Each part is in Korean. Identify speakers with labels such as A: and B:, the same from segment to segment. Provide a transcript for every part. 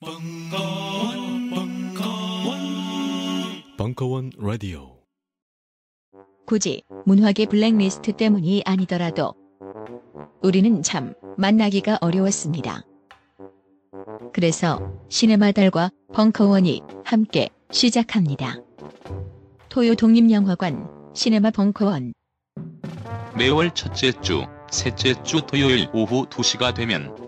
A: 벙커원, 벙커원, 벙커원 라디오.
B: 굳이 문화계 블랙리스트 때문이 아니더라도 우리는 참 만나기가 어려웠습니다. 그래서 시네마달과 벙커원이 함께 시작합니다. 토요 독립영화관 시네마 벙커원
C: 매월 첫째 주, 셋째 주 토요일 오후 2시가 되면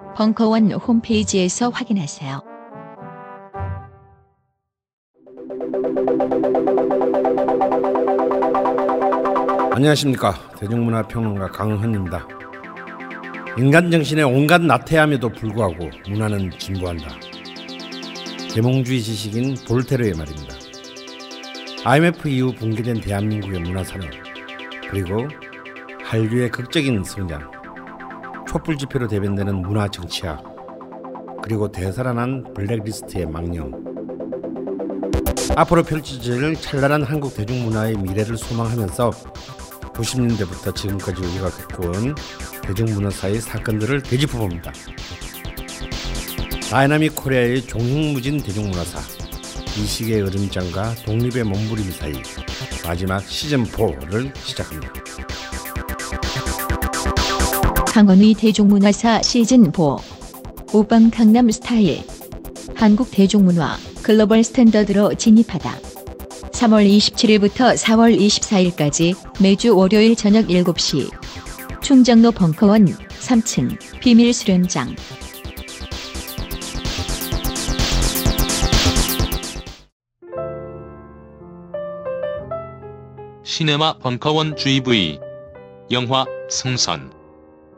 B: 벙커원 홈페이지에서 확인하세요.
D: 안녕하십니까 대중문화평론가 강헌입니다. 인간 정신의 온갖 나태함에도 불구하고 문화는 진보한다. 계몽주의 지식인 볼테르의 말입니다. IMF 이후 붕괴된 대한민국의 문화산업 그리고 한류의 극적인 성장 촛불 집회로 대변되는 문화 정치학 그리고 되살아난 블랙리스트의 망령 앞으로 펼쳐질 찬란한 한국 대중문화의 미래를 소망하면서 90년대부터 지금까지 우리가 겪어온 대중문화사의 사건들을 되짚어봅니다. 다이나믹 코리아의 종횡무진 대중문화사 이 시기의 으름장과 독립의 몸부림 사이 마지막 시즌4를 시작합니다.
B: 강원의 대중문화사 시즌4 오빵 강남 스타일. 한국 대중문화 글로벌 스탠더드로 진입하다. 3월 27일부터 4월 24일까지 매주 월요일 저녁 7시. 충정로 벙커원 3층 비밀 수련장.
C: 시네마 벙커원 GV 영화 승선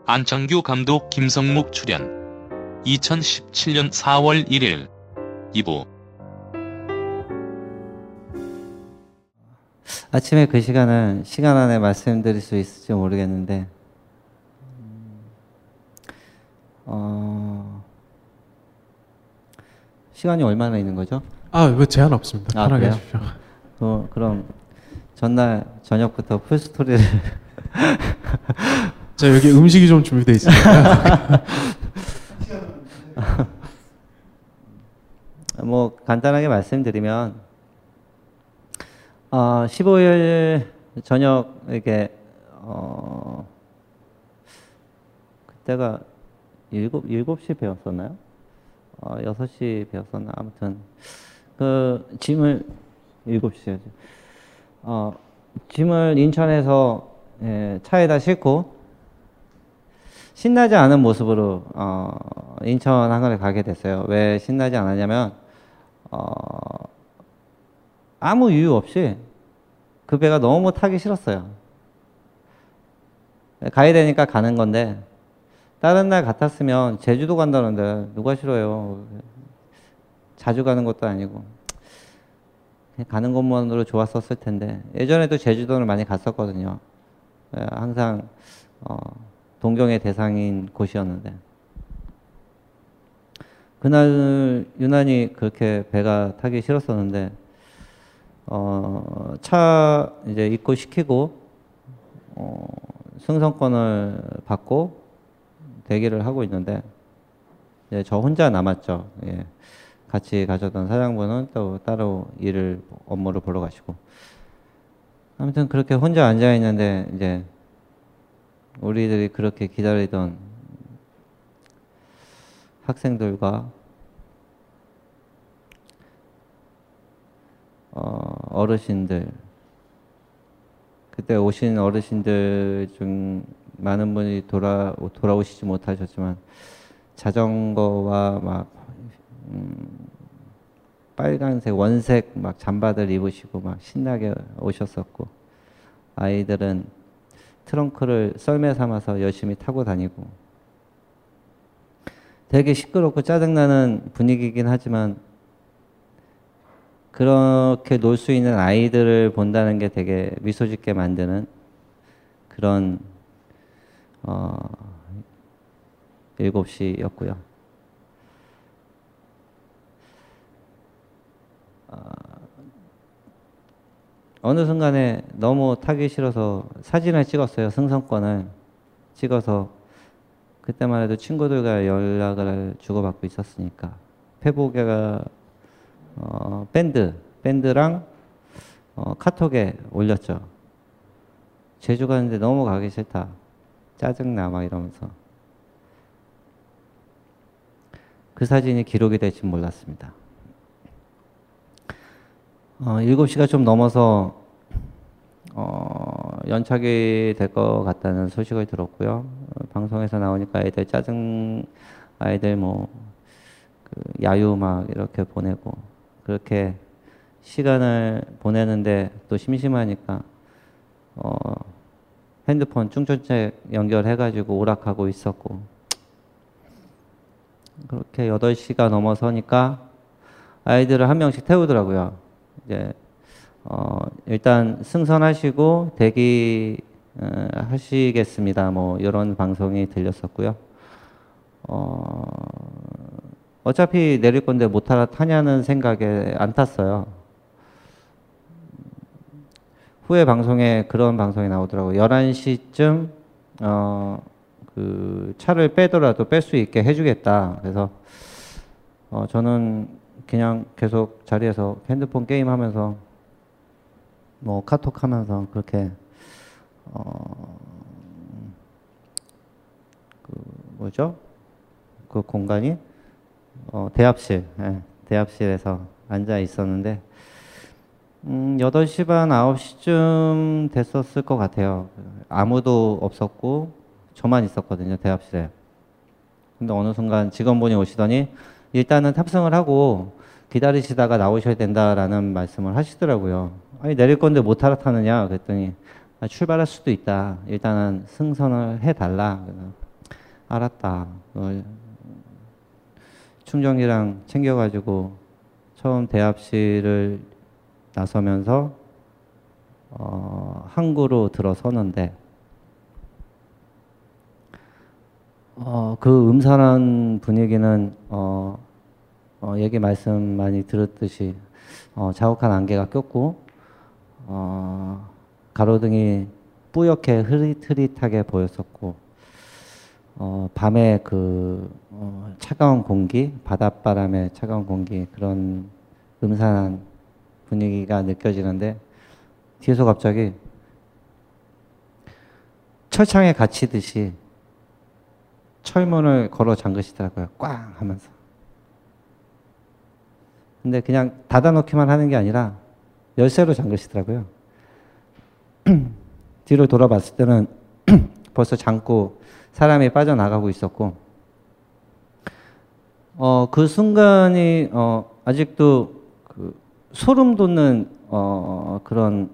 C: 안창규 감독 김성묵 출연 2017년 4월 1일 2부
E: 아침에 그 시간은 시간 안에 말씀드릴 수 있을지 모르겠는데 어, 시간이 얼마나 있는 거죠?
F: 아, 이거 제한 없습니다.
E: 아,
F: 편하게
E: 그래요?
F: 하십시오.
E: 그, 그럼 전날 저녁부터 풀 스토리를
F: 자, 여기 음식이 좀 준비되어 있습니다.
E: 뭐 간단하게 말씀드리면 어, 15일 저녁 이게 어, 그때가 일곱 일곱 시 배웠었나요? 어, 6시 배웠었나? 아무튼 그 짐을 일곱 시죠. 어, 짐을 인천에서 예, 차에다 싣고 신나지 않은 모습으로 어, 인천 한강을 가게 됐어요. 왜 신나지 않았냐면 어, 아무 이유 없이 그 배가 너무 타기 싫었어요. 가야 되니까 가는 건데 다른 날 같았으면 제주도 간다는데 누가 싫어요. 자주 가는 것도 아니고 가는 것만으로 좋았었을 텐데 예전에도 제주도를 많이 갔었거든요. 예, 항상 어, 동경의 대상인 곳이었는데 그날 유난히 그렇게 배가 타기 싫었었는데 어, 차 이제 입고 시키고 어, 승선권을 받고 대기를 하고 있는데 이제 저 혼자 남았죠. 예. 같이 가셨던 사장분은 또 따로 일을 업무를 보러 가시고 아무튼 그렇게 혼자 앉아 있는데 이제 우리들이 그렇게 기다리던 학생들과 어, 어르신들 그때 오신 어르신들 중 많은 분이 돌아 돌아오시지 못하셨지만 자전거와 막 음, 빨간색 원색 막 잠바들 입으시고 막 신나게 오셨었고 아이들은 트렁크를 썰매 삼아서 열심히 타고 다니고 되게 시끄럽고 짜증나는 분위기긴 하지만 그렇게 놀 수 있는 아이들을 본다는 게 되게 미소 짓게 만드는 그런 어, 7시였고요. 어 느 순간에 너무 타기 싫어서 사진을 찍었어요. 승선권을 찍어서 그때만 해도 친구들과 연락을 주고받고 있었으니까 페북에가 어, 밴드 밴드랑 어, 카톡에 올렸죠. 제주 가는데 너무 가기 싫다. 짜증나 막 이러면서 그 사진이 기록이 될줄 몰랐습니다. 어, 7시가 좀 넘어서 어, 연착이 될 것 같다는 소식을 들었고요. 어, 방송에서 나오니까 아이들 짜증, 아이들 뭐, 그 야유 막 이렇게 보내고, 그렇게 시간을 보내는데 또 심심하니까, 어, 핸드폰 충전책 연결해가지고 오락하고 있었고, 그렇게 8시가 넘어서니까 아이들을 한 명씩 태우더라고요. 이제 어, 일단 승선하시고 대기 어, 하시겠습니다. 뭐 이런 방송이 들렸었고요. 어, 어차피 내릴 건데 못 타냐는 생각에 안 탔어요. 후에 방송에 그런 방송이 나오더라고요. 11시쯤 어, 그 차를 빼더라도 뺄 수 있게 해주겠다. 그래서 어, 저는 그냥 계속 자리에서 핸드폰 게임 하면서 뭐 카톡 하면서 그렇게 어, 그 뭐죠? 그 공간이 어, 대합실, 예, 대합실에서 앉아 있었는데 음, 8시 반, 9시쯤 됐었을 것 같아요. 아무도 없었고 저만 있었거든요, 대합실에. 근데 어느 순간 직원분이 오시더니 일단은 탑승을 하고 기다리시다가 나오셔야 된다라는 말씀을 하시더라고요. 아니 내릴 건데 못 타라타느냐 그랬더니 아, 출발할 수도 있다. 일단은 승선을 해달라. 알았다. 어, 충전기랑 챙겨가지고 처음 대합실을 나서면서 어, 항구로 들어서는데 어, 그 음산한 분위기는 어, 어, 얘기 말씀 많이 들었듯이 어, 자욱한 안개가 꼈고 어, 가로등이 뿌옇게 흐릿흐릿하게 보였었고 어, 밤에 그 어, 차가운 공기, 바닷바람의 차가운 공기 그런 음산한 분위기가 느껴지는데 뒤에서 갑자기 철창에 갇히듯이 철문을 걸어 잠그시더라고요. 꽝 하면서. 근데 그냥 닫아놓기만 하는 게 아니라 열쇠로 잠그시더라고요. 뒤로 돌아봤을 때는 벌써 잠고 사람이 빠져나가고 있었고, 어, 그 순간이, 어, 아직도 그 소름 돋는, 어, 그런,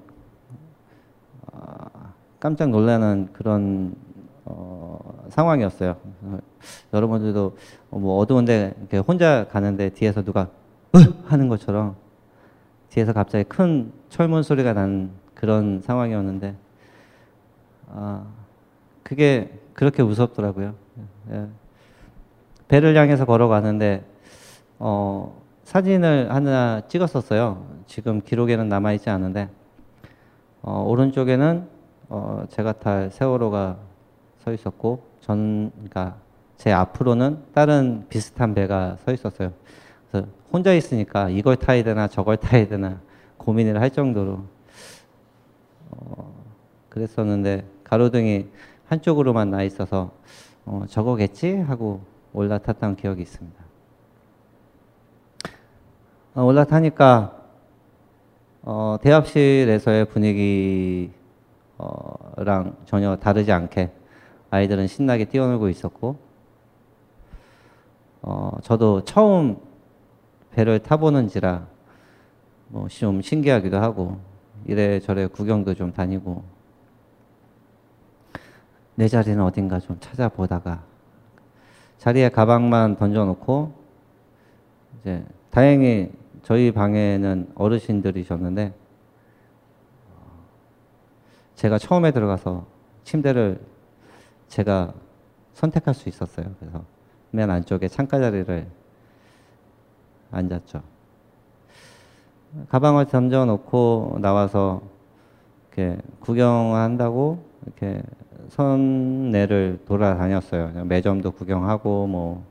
E: 어, 깜짝 놀라는 그런, 어, 상황이었어요. 어, 여러분들도 뭐 어두운데 혼자 가는데 뒤에서 누가 으! 하는 것처럼 뒤에서 갑자기 큰 철문 소리가 난 그런 상황이었는데, 아, 그게 그렇게 무섭더라고요. 예. 배를 향해서 걸어가는데, 어, 사진을 하나 찍었었어요. 지금 기록에는 남아있지 않은데, 어, 오른쪽에는 어, 제가 탈 세월호가 서 있었고, 전, 그러니까 제 앞으로는 다른 비슷한 배가 서 있었어요. 혼자 있으니까 이걸 타야 되나 저걸 타야 되나 고민을 할 정도로 어, 그랬었는데 가로등이 한쪽으로만 나 있어서 어, 저거겠지 하고 올라탔던 기억이 있습니다. 어, 올라타니까 어, 대합실에서의 분위기랑 전혀 다르지 않게 아이들은 신나게 뛰어놀고 있었고 어, 저도 처음 배를 타보는지라 뭐 좀 신기하기도 하고 이래저래 구경도 좀 다니고 내 자리는 어딘가 좀 찾아보다가 자리에 가방만 던져놓고 이제 다행히 저희 방에는 어르신들이셨는데 제가 처음에 들어가서 침대를 제가 선택할 수 있었어요. 그래서 맨 안쪽에 창가 자리를 앉았죠. 가방을 던져놓고 나와서 이렇게 구경한다고 이렇게 선내를 돌아다녔어요. 매점도 구경하고 뭐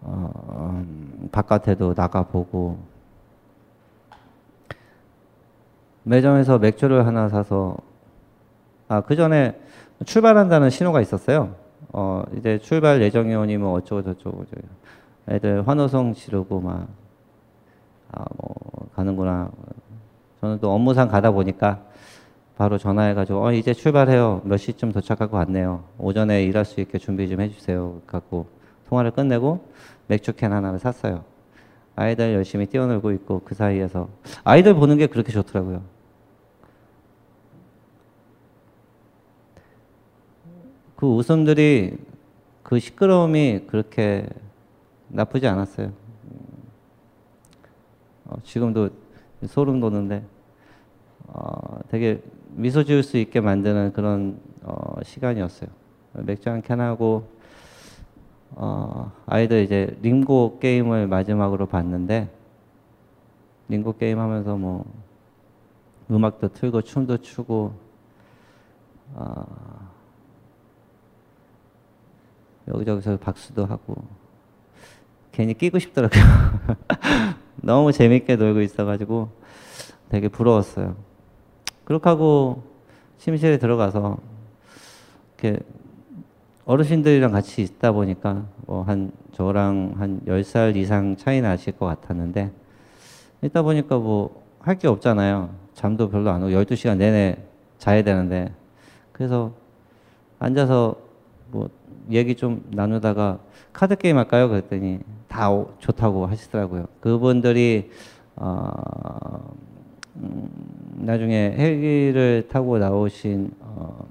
E: 어, 음, 바깥에도 나가보고 매점에서 맥주를 하나 사서 아 그 전에 출발한다는 신호가 있었어요. 어 이제 출발 예정이 오니 뭐 어쩌고 저쩌고 애들 환호성 지르고 막 아, 뭐 가는구나. 저는 또 업무상 가다 보니까 바로 전화해가지고 어 이제 출발해요. 몇 시쯤 도착할 것 같네요. 오전에 일할 수 있게 준비 좀 해주세요. 갖고 통화를 끝내고 맥주캔 하나를 샀어요. 아이들 열심히 뛰어놀고 있고 그 사이에서 아이들 보는 게 그렇게 좋더라고요. 그 웃음들이 그 시끄러움이 그렇게 나쁘지 않았어요. 어, 지금도 소름 돋는데 어, 되게 미소 지을 수 있게 만드는 그런 어, 시간이었어요. 맥주 한 캔 하고 어, 아이들 이제 링고 게임을 마지막으로 봤는데 링고 게임 하면서 뭐 음악도 틀고 춤도 추고 어, 여기저기서 박수도 하고 괜히 끼고 싶더라고요. 너무 재밌게 놀고 있어가지고 되게 부러웠어요. 그렇게 하고 침실에 들어가서 이렇게 어르신들이랑 같이 있다 보니까 뭐 한 저랑 한 10살 이상 차이 나실 것 같았는데 있다 보니까 뭐 할 게 없잖아요. 잠도 별로 안 오고 12시간 내내 자야 되는데 그래서 앉아서 뭐 얘기 좀 나누다가 카드 게임 할까요? 그랬더니 다 좋다고 하시더라고요. 그분들이 어, 음, 나중에 헬기를 타고 나오신 어,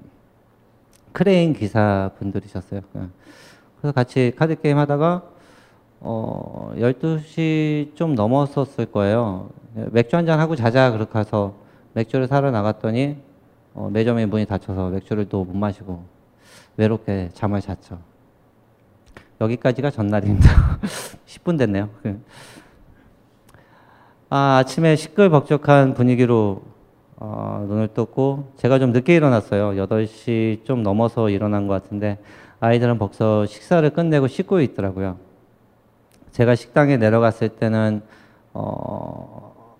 E: 크레인 기사 분들이셨어요. 예. 그래서 같이 카드 게임 하다가 어, 12시 좀 넘었었을 거예요. 맥주 한잔 하고 자자 그렇게 해서 맥주를 사러 나갔더니 어, 매점의 문이 닫혀서 맥주를 또 못 마시고 외롭게 잠을 잤죠. 여기까지가 전날입니다. 10분 됐네요. 그. 아, 아침에 시끌벅적한 분위기로 어, 눈을 떴고 제가 좀 늦게 일어났어요. 8시 좀 넘어서 일어난 것 같은데 아이들은 벌써 식사를 끝내고 씻고 있더라고요. 제가 식당에 내려갔을 때는 어,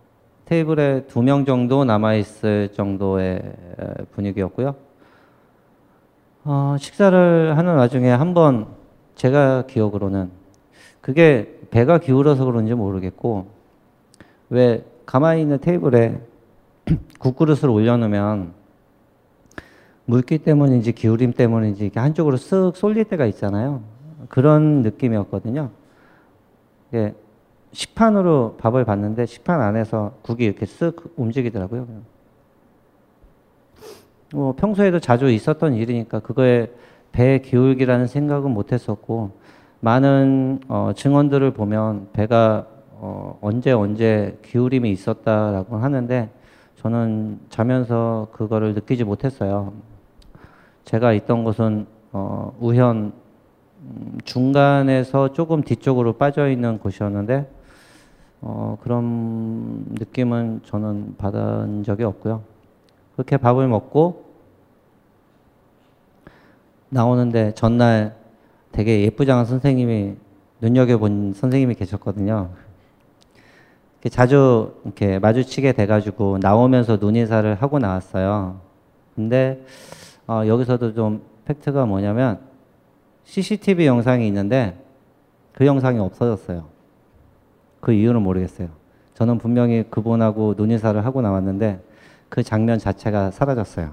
E: 테이블에 두 명 정도 남아있을 정도의 분위기였고요. 어, 식사를 하는 와중에 한번 제가 기억으로는 그게 배가 기울어서 그런지 모르겠고 왜 가만히 있는 테이블에 국그릇을 올려놓으면 물기 때문인지 기울임 때문인지 이렇게 한쪽으로 쓱 쏠릴 때가 있잖아요. 그런 느낌이었거든요. 예, 식판으로 밥을 봤는데 식판 안에서 국이 이렇게 쓱 움직이더라고요. 뭐 평소에도 자주 있었던 일이니까 그거에 배 기울기라는 생각은 못했었고 많은 어, 증언들을 보면 배가 어, 언제 언제 기울임이 있었다라고 하는데 저는 자면서 그거를 느끼지 못했어요. 제가 있던 곳은 어, 우현 음, 중간에서 조금 뒤쪽으로 빠져 있는 곳이었는데 어, 그런 느낌은 저는 받은 적이 없고요. 그렇게 밥을 먹고 나오는데 전날 되게 예쁘장한 선생님이 눈여겨본 선생님이 계셨거든요. 자주 이렇게 마주치게 돼가지고 나오면서 눈인사를 하고 나왔어요. 근데 어, 여기서도 좀 팩트가 뭐냐면 CCTV 영상이 있는데 그 영상이 없어졌어요. 그 이유는 모르겠어요. 저는 분명히 그분하고 눈인사를 하고 나왔는데 그 장면 자체가 사라졌어요.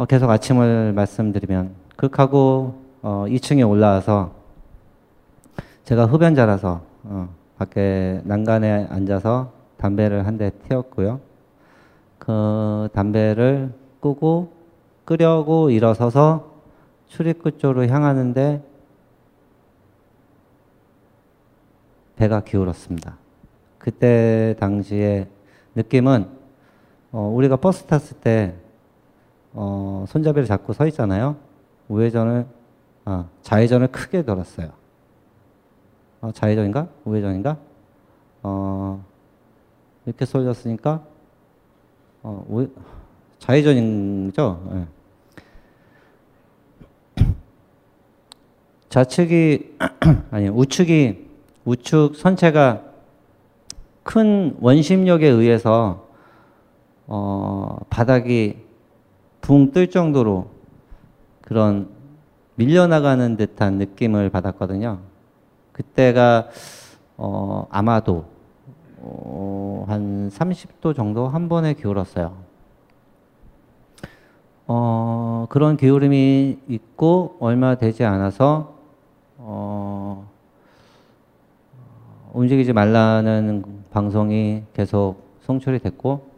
E: 어, 계속 아침을 말씀드리면 극하고 어, 2층에 올라와서 제가 흡연자라서 어, 밖에 난간에 앉아서 담배를 한 대 태웠고요. 그 담배를 끄고 끄려고 일어서서 출입구 쪽으로 향하는데 배가 기울었습니다. 그때 당시에 느낌은 어, 우리가 버스 탔을 때 어, 손잡이를 잡고 서 있잖아요. 우회전을 아, 좌회전을 크게 돌았어요. 어, 좌회전인가? 우회전인가? 어, 이렇게 쏠렸으니까 어, 우회, 좌회전이죠. 예. 좌측이 아니 우측이 우측 선체가 큰 원심력에 의해서 어, 바닥이 붕 뜰 정도로 그런 밀려나가는 듯한 느낌을 받았거든요. 그때가 어, 아마도 어, 한 30도 정도 한 번에 기울었어요. 어, 그런 기울음이 있고 얼마 되지 않아서 어, 움직이지 말라는 방송이 계속 송출이 됐고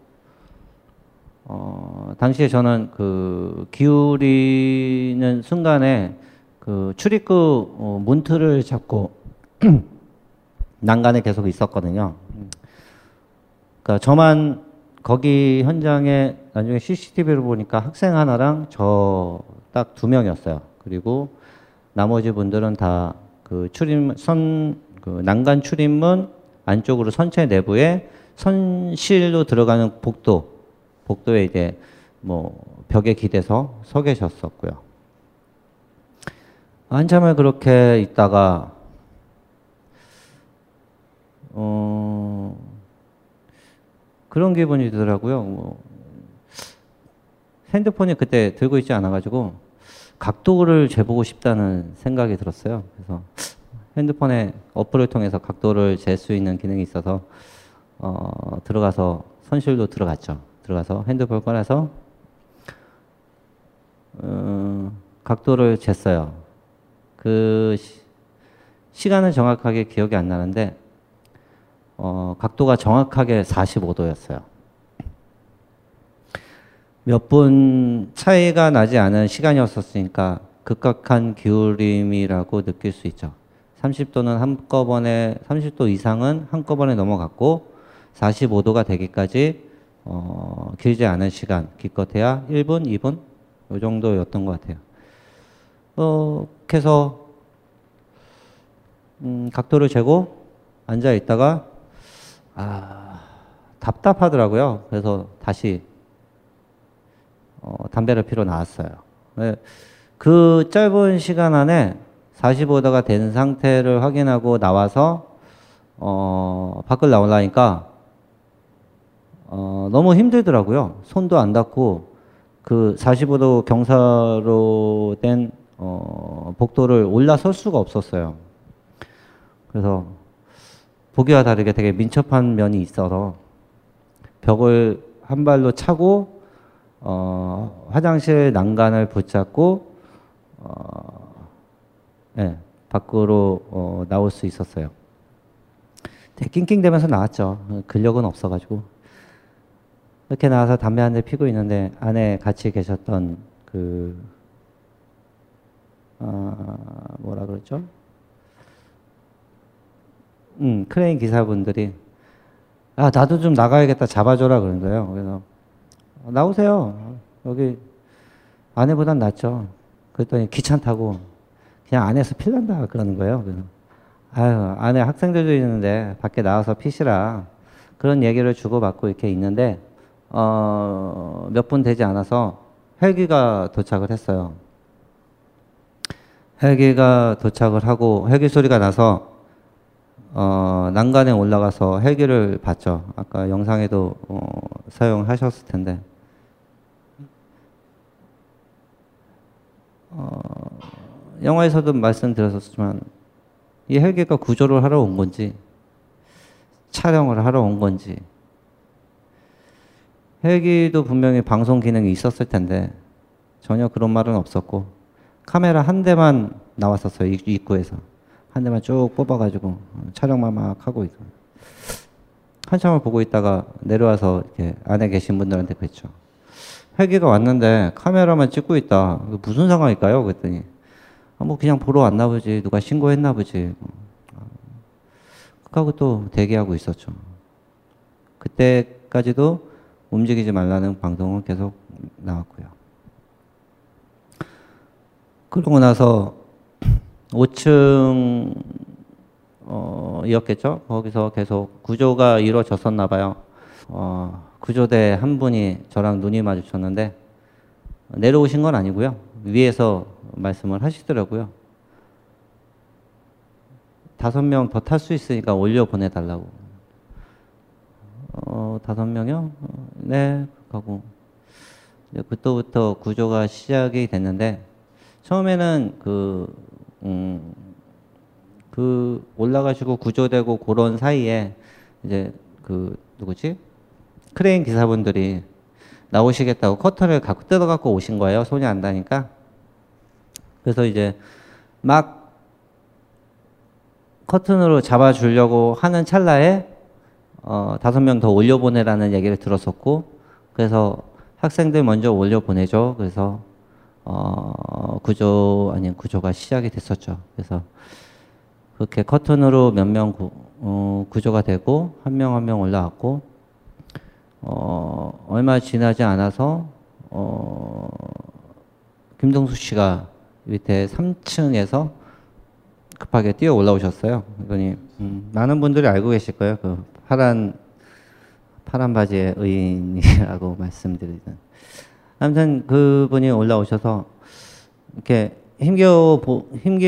E: 어, 당시에 저는 그 기울이는 순간에 그 출입구 어, 문틀을 잡고 난간에 계속 있었거든요. 그러니까 저만 거기 현장에 나중에 CCTV를 보니까 학생 하나랑 저 딱 두 명이었어요. 그리고 나머지 분들은 다 그 출입 선 그 난간 출입문 안쪽으로 선체 내부에 선실로 들어가는 복도 복도에 이제 뭐 벽에 기대서 서 계셨었고요. 한참을 그렇게 있다가 어 그런 기분이 들더라고요. 뭐 핸드폰이 그때 들고 있지 않아가지고 각도를 재보고 싶다는 생각이 들었어요. 그래서 핸드폰에 어플을 통해서 각도를 잴 수 있는 기능이 있어서 어, 들어가서 선실로 들어갔죠. 들어가서 핸드폰 꺼내서 어, 각도를 쟀어요. 그 시, 간은 정확하게 기억이 안 나는데 어, 각도가 정확하게 45도였어요. 몇 분 차이가 나지 않은 시간이었었으니까 급격한 기울임이라고 느낄 수 있죠. 30도는 한꺼번에 30도 이상은 한꺼번에 넘어갔고 45도가 되기까지 어, 길지 않은 시간, 기껏해야 1분, 2분 이 정도였던 것 같아요. 어, 그래서 음, 각도를 재고 앉아 있다가 아 답답하더라고요. 그래서 다시 어, 담배를 피러 나왔어요. 네, 그 짧은 시간 안에 45도가 된 상태를 확인하고 나와서 어, 밖을 나오려니까 어, 너무 힘들더라고요. 손도 안 닿고 그 45도 경사로 된 어, 복도를 올라설 수가 없었어요. 그래서 보기와 다르게 되게 민첩한 면이 있어서 벽을 한 발로 차고 어, 화장실 난간을 붙잡고 어, 네, 밖으로 어, 나올 수 있었어요. 낑낑대면서 나왔죠. 근력은 없어가지고. 이렇게 나와서 담배 한 대 피고 있는데 안에 같이 계셨던 그 어, 뭐라 그러죠? 음, 크레인 기사분들이 아 나도 좀 나가야겠다 잡아줘라 그런 거예요. 그래서 나오세요. 여기 안에보단 낫죠. 그랬더니 귀찮다고 그냥 안에서 필란다 그러는 거예요. 그래서 아유 안에 학생들도 있는데 밖에 나와서 피시라 그런 얘기를 주고받고 이렇게 있는데 어, 몇 분 되지 않아서 헬기가 도착을 했어요. 헬기가 도착을 하고 헬기 소리가 나서 어, 난간에 올라가서 헬기를 봤죠. 아까 영상에도 어, 사용하셨을 텐데. 어, 영화에서도 말씀드렸었지만 이 헬기가 구조를 하러 온 건지 촬영을 하러 온 건지 헬기도 분명히 방송 기능이 있었을 텐데 전혀 그런 말은 없었고 카메라 한 대만 나왔었어요 입구에서 한 대만 쭉 뽑아가지고 촬영만 막 하고 있고 한참을 보고 있다가 내려와서 이렇게 안에 계신 분들한테 그랬죠. 헬기가 왔는데 카메라만 찍고 있다. 무슨 상황일까요? 그랬더니 아, 뭐 그냥 보러 왔나 보지. 누가 신고했나 보지. 하고 또 대기하고 있었죠. 그때까지도 움직이지 말라는 방송은 계속 나왔고요. 그러고 나서 5층 어, 이었겠죠? 거기서 계속 구조가 이루어졌었나 봐요. 어, 구조대 한 분이 저랑 눈이 마주쳤는데 내려오신 건 아니고요. 위에서 말씀을 하시더라고요. 다섯 명 더 탈 수 있으니까 올려 보내달라고. 어, 다섯 명이요? 어, 네, 하고. 그때부터 구조가 시작이 됐는데, 처음에는 그, 음, 그 올라가시고 구조되고 그런 사이에 이제 그 누구지? 크레인 기사분들이 나오시겠다고 커터를 갖고 뜯어갖고 오신 거예요. 손이 안 닿으니까. 그래서 이제 막 커튼으로 잡아주려고 하는 찰나에 어, 다섯 명 더 올려보내라는 얘기를 들었었고, 그래서 학생들 먼저 올려보내죠. 그래서 어, 구조 아닌 구조가 시작이 됐었죠. 그래서 그렇게 커튼으로 몇명 어, 구조가 되고 한명 한 명 올라왔고 어, 얼마 지나지 않아서 어, 김동수 씨가 밑에 3층에서 급하게 뛰어 올라오셨어요. 그러니 음, 많은 분들이 알고 계실 거예요. 그 파란 파란 바지의 의인이라고 말씀드리는. 아무튼 그분이 올라오셔서 이렇게 힘겨워 힘겨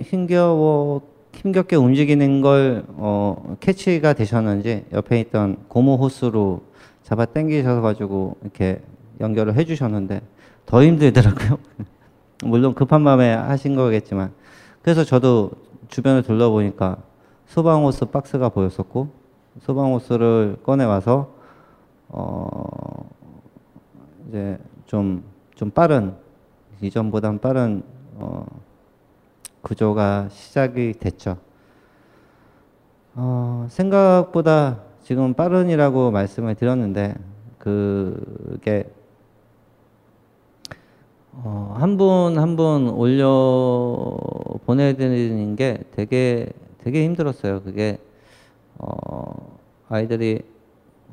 E: 힘겨워 힘겹게 움직이는 걸 어, 캐치가 되셨는지 옆에 있던 고무 호스로 잡아 당기셔서 가지고 이렇게 연결을 해주셨는데 더 힘들더라고요. 물론 급한 마음에 하신 거겠지만 그래서 저도 주변을 둘러보니까 소방 호스 박스가 보였었고 소방 호스를 꺼내 와서 어 이제 좀 좀 빠른 이전보단 빠른 어 구조가 시작이 됐죠. 어, 생각보다 지금 빠른이라고 말씀을 드렸는데 그게 어, 한 분 한 분 올려 보내드리는 게 되게 되게 힘들었어요. 그게 어, 아이들이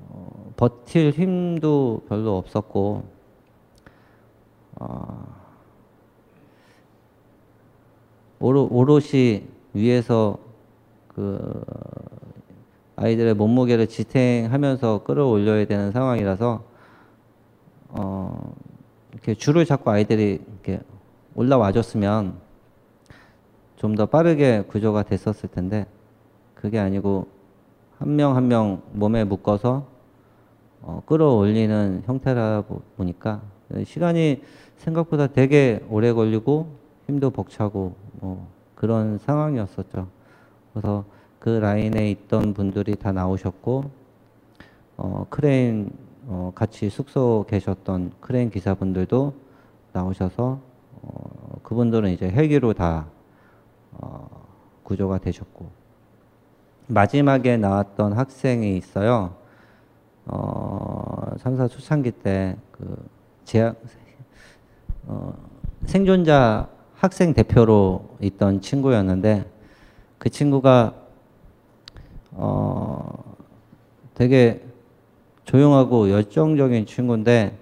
E: 어, 버틸 힘도 별로 없었고 어, 오로, 오롯이 위에서 그 아이들의 몸무게를 지탱하면서 끌어올려야 되는 상황이라서 어 이렇게 줄을 잡고 아이들이 이렇게 올라와 줬으면 좀 더 빠르게 구조가 됐었을 텐데 그게 아니고 한 명 한 명 몸에 묶어서 어, 끌어올리는 형태라 보니까 시간이 생각보다 되게 오래 걸리고 힘도 벅차고 뭐 그런 상황이었었죠. 그래서 그 라인에 있던 분들이 다 나오셨고 어, 크레인 어, 같이 숙소 계셨던 크레인 기사분들도 나오셔서 어, 그분들은 이제 헬기로 다 어, 구조가 되셨고 마지막에 나왔던 학생이 있어요. 어, 참사 초창기 때그 제약 어, 생존자 학생 대표로 있던 친구였는데 그 친구가 어 되게 조용하고 열정적인 친구인데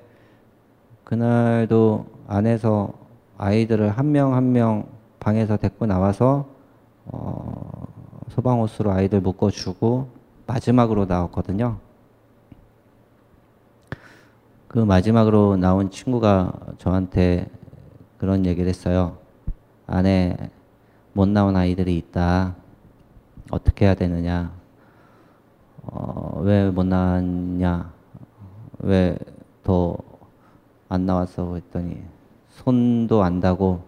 E: 그날도 안에서 아이들을 한 명 한명 방에서 데리고 나와서 어 소방호스로 아이들 묶어주고 마지막으로 나왔거든요. 그 마지막으로 나온 친구가 저한테 그런 얘기를 했어요. 안에 못 나온 아이들이 있다. 어떻게 해야 되느냐? 어, 왜 못 나왔냐? 왜 더 안 나왔어? 했더니 손도 안다고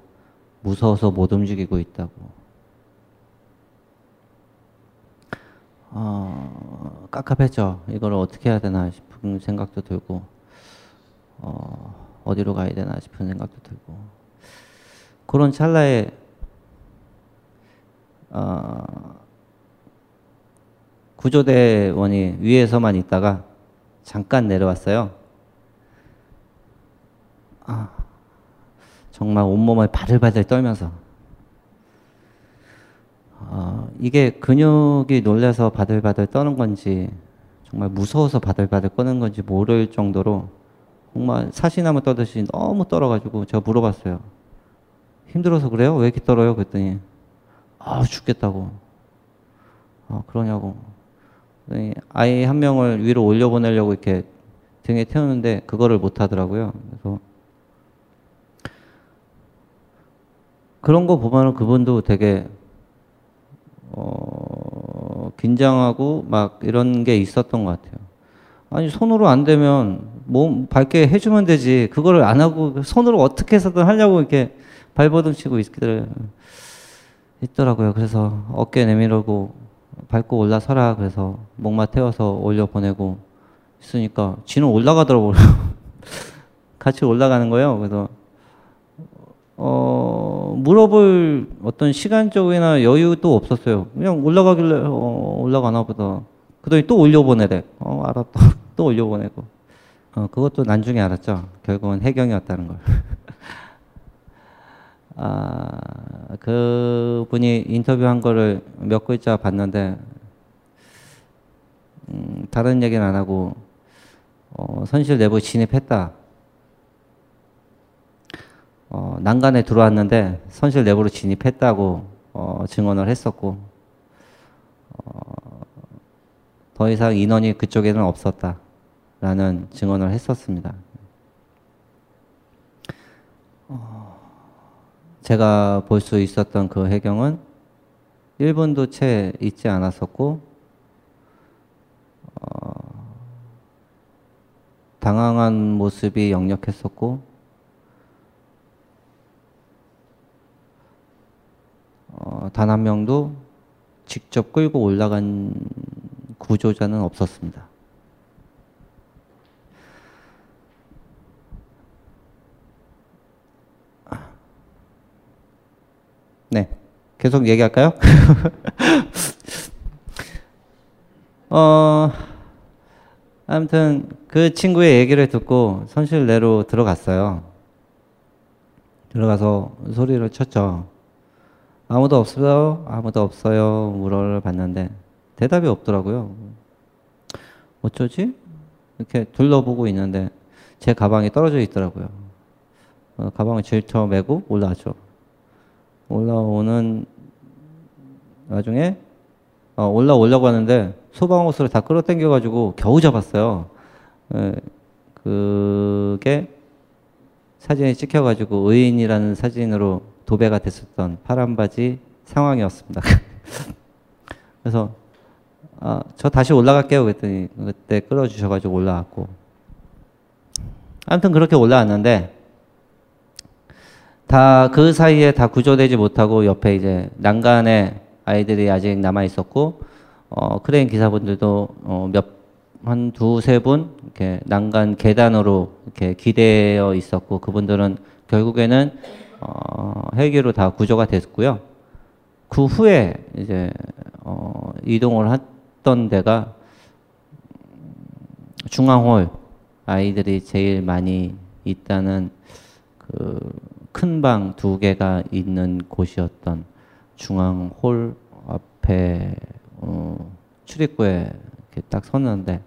E: 무서워서 못 움직이고 있다고. 어, 깝깝했죠. 이걸 어떻게 해야 되나 싶은 생각도 들고, 어, 어디로 가야 되나 싶은 생각도 들고. 그런 찰나에 어, 구조대원이 위에서만 있다가 잠깐 내려왔어요. 아, 정말 온몸을 바들바들 떨면서 어, 이게 근육이 놀래서 바들바들 떠는 건지 정말 무서워서 바들바들 꺼는 건지 모를 정도로 정말 사시나무 떠듯이 너무 떨어가지고 제가 물어봤어요. 힘들어서 그래요? 왜 이렇게 떨어요? 그랬더니 아 죽겠다고. 아 그러냐고. 아이 한 명을 위로 올려보내려고 이렇게 등에 태우는데 그거를 못 하더라고요. 그래서 그런 거 보면은 그분도 되게 어, 긴장하고 막 이런 게 있었던 것 같아요. 아니 손으로 안 되면 몸 밝게 해주면 되지. 그거를 안 하고 손으로 어떻게 해서든 하려고 이렇게 발버둥 치고 있기를 있더라고요. 그래서 어깨 내밀고 밟고 올라서라 그래서 목마 태워서 올려 보내고 있으니까 지는 올라가더라고요. 같이 올라가는 거예요. 그래서 어, 물어볼 어떤 시간적이나 여유도 없었어요. 그냥 올라가길래 어, 올라가나 보다. 그더니 또 올려보내래. 어, 알았다. 또 올려보내고. 어, 그것도 나중에 알았죠. 결국은 해경이었다는 걸. 아, 그 분이 인터뷰한 거를 몇 글자 봤는데, 음, 다른 얘기는 안 하고, 어, 선실 내부 진입했다. 어, 난간에 들어왔는데 선실 내부로 진입했다고 어, 증언을 했었고 어, 더 이상 인원이 그쪽에는 없었다라는 증언을 했었습니다. 어, 제가 볼 수 있었던 그 해경은 1분도 채 있지 않았었고 어, 당황한 모습이 역력했었고 어, 단 한 명도 직접 끌고 올라간 구조자는 없었습니다. 네. 계속 얘기할까요? 어, 아무튼 그 친구의 얘기를 듣고 선실 내로 들어갔어요. 들어가서 소리를 쳤죠. 아무도 없어요? 아무도 없어요? 물어봤는데 대답이 없더라고요. 어쩌지? 이렇게 둘러보고 있는데 제 가방이 떨어져 있더라고요. 어, 가방을 질쳐 메고 올라왔죠. 올라오는 나중에 어, 올라오려고 하는데 소방호스를 다 끌어당겨가지고 겨우 잡았어요. 에, 그게 사진이 찍혀가지고 의인이라는 사진으로 도배가 됐었던 파란 바지 상황이었습니다. 그래서 아, 저 다시 올라갈게요. 그랬더니 그때 끌어주셔가지고 올라왔고 아무튼 그렇게 올라왔는데 다 그 사이에 다 구조되지 못하고 옆에 이제 난간에 아이들이 아직 남아 있었고 어, 크레인 기사분들도 어, 몇한 두세 분 이렇게 난간 계단으로 이렇게 기대어 있었고 그분들은 결국에는 어, 헬기로 다 구조가 됐고요. 그 후에 이제 어, 이동을 했던 데가 중앙홀 아이들이 제일 많이 있다는 그 큰 방 두 개가 있는 곳이었던 중앙홀 앞에 어, 출입구에 이렇게 딱 섰는데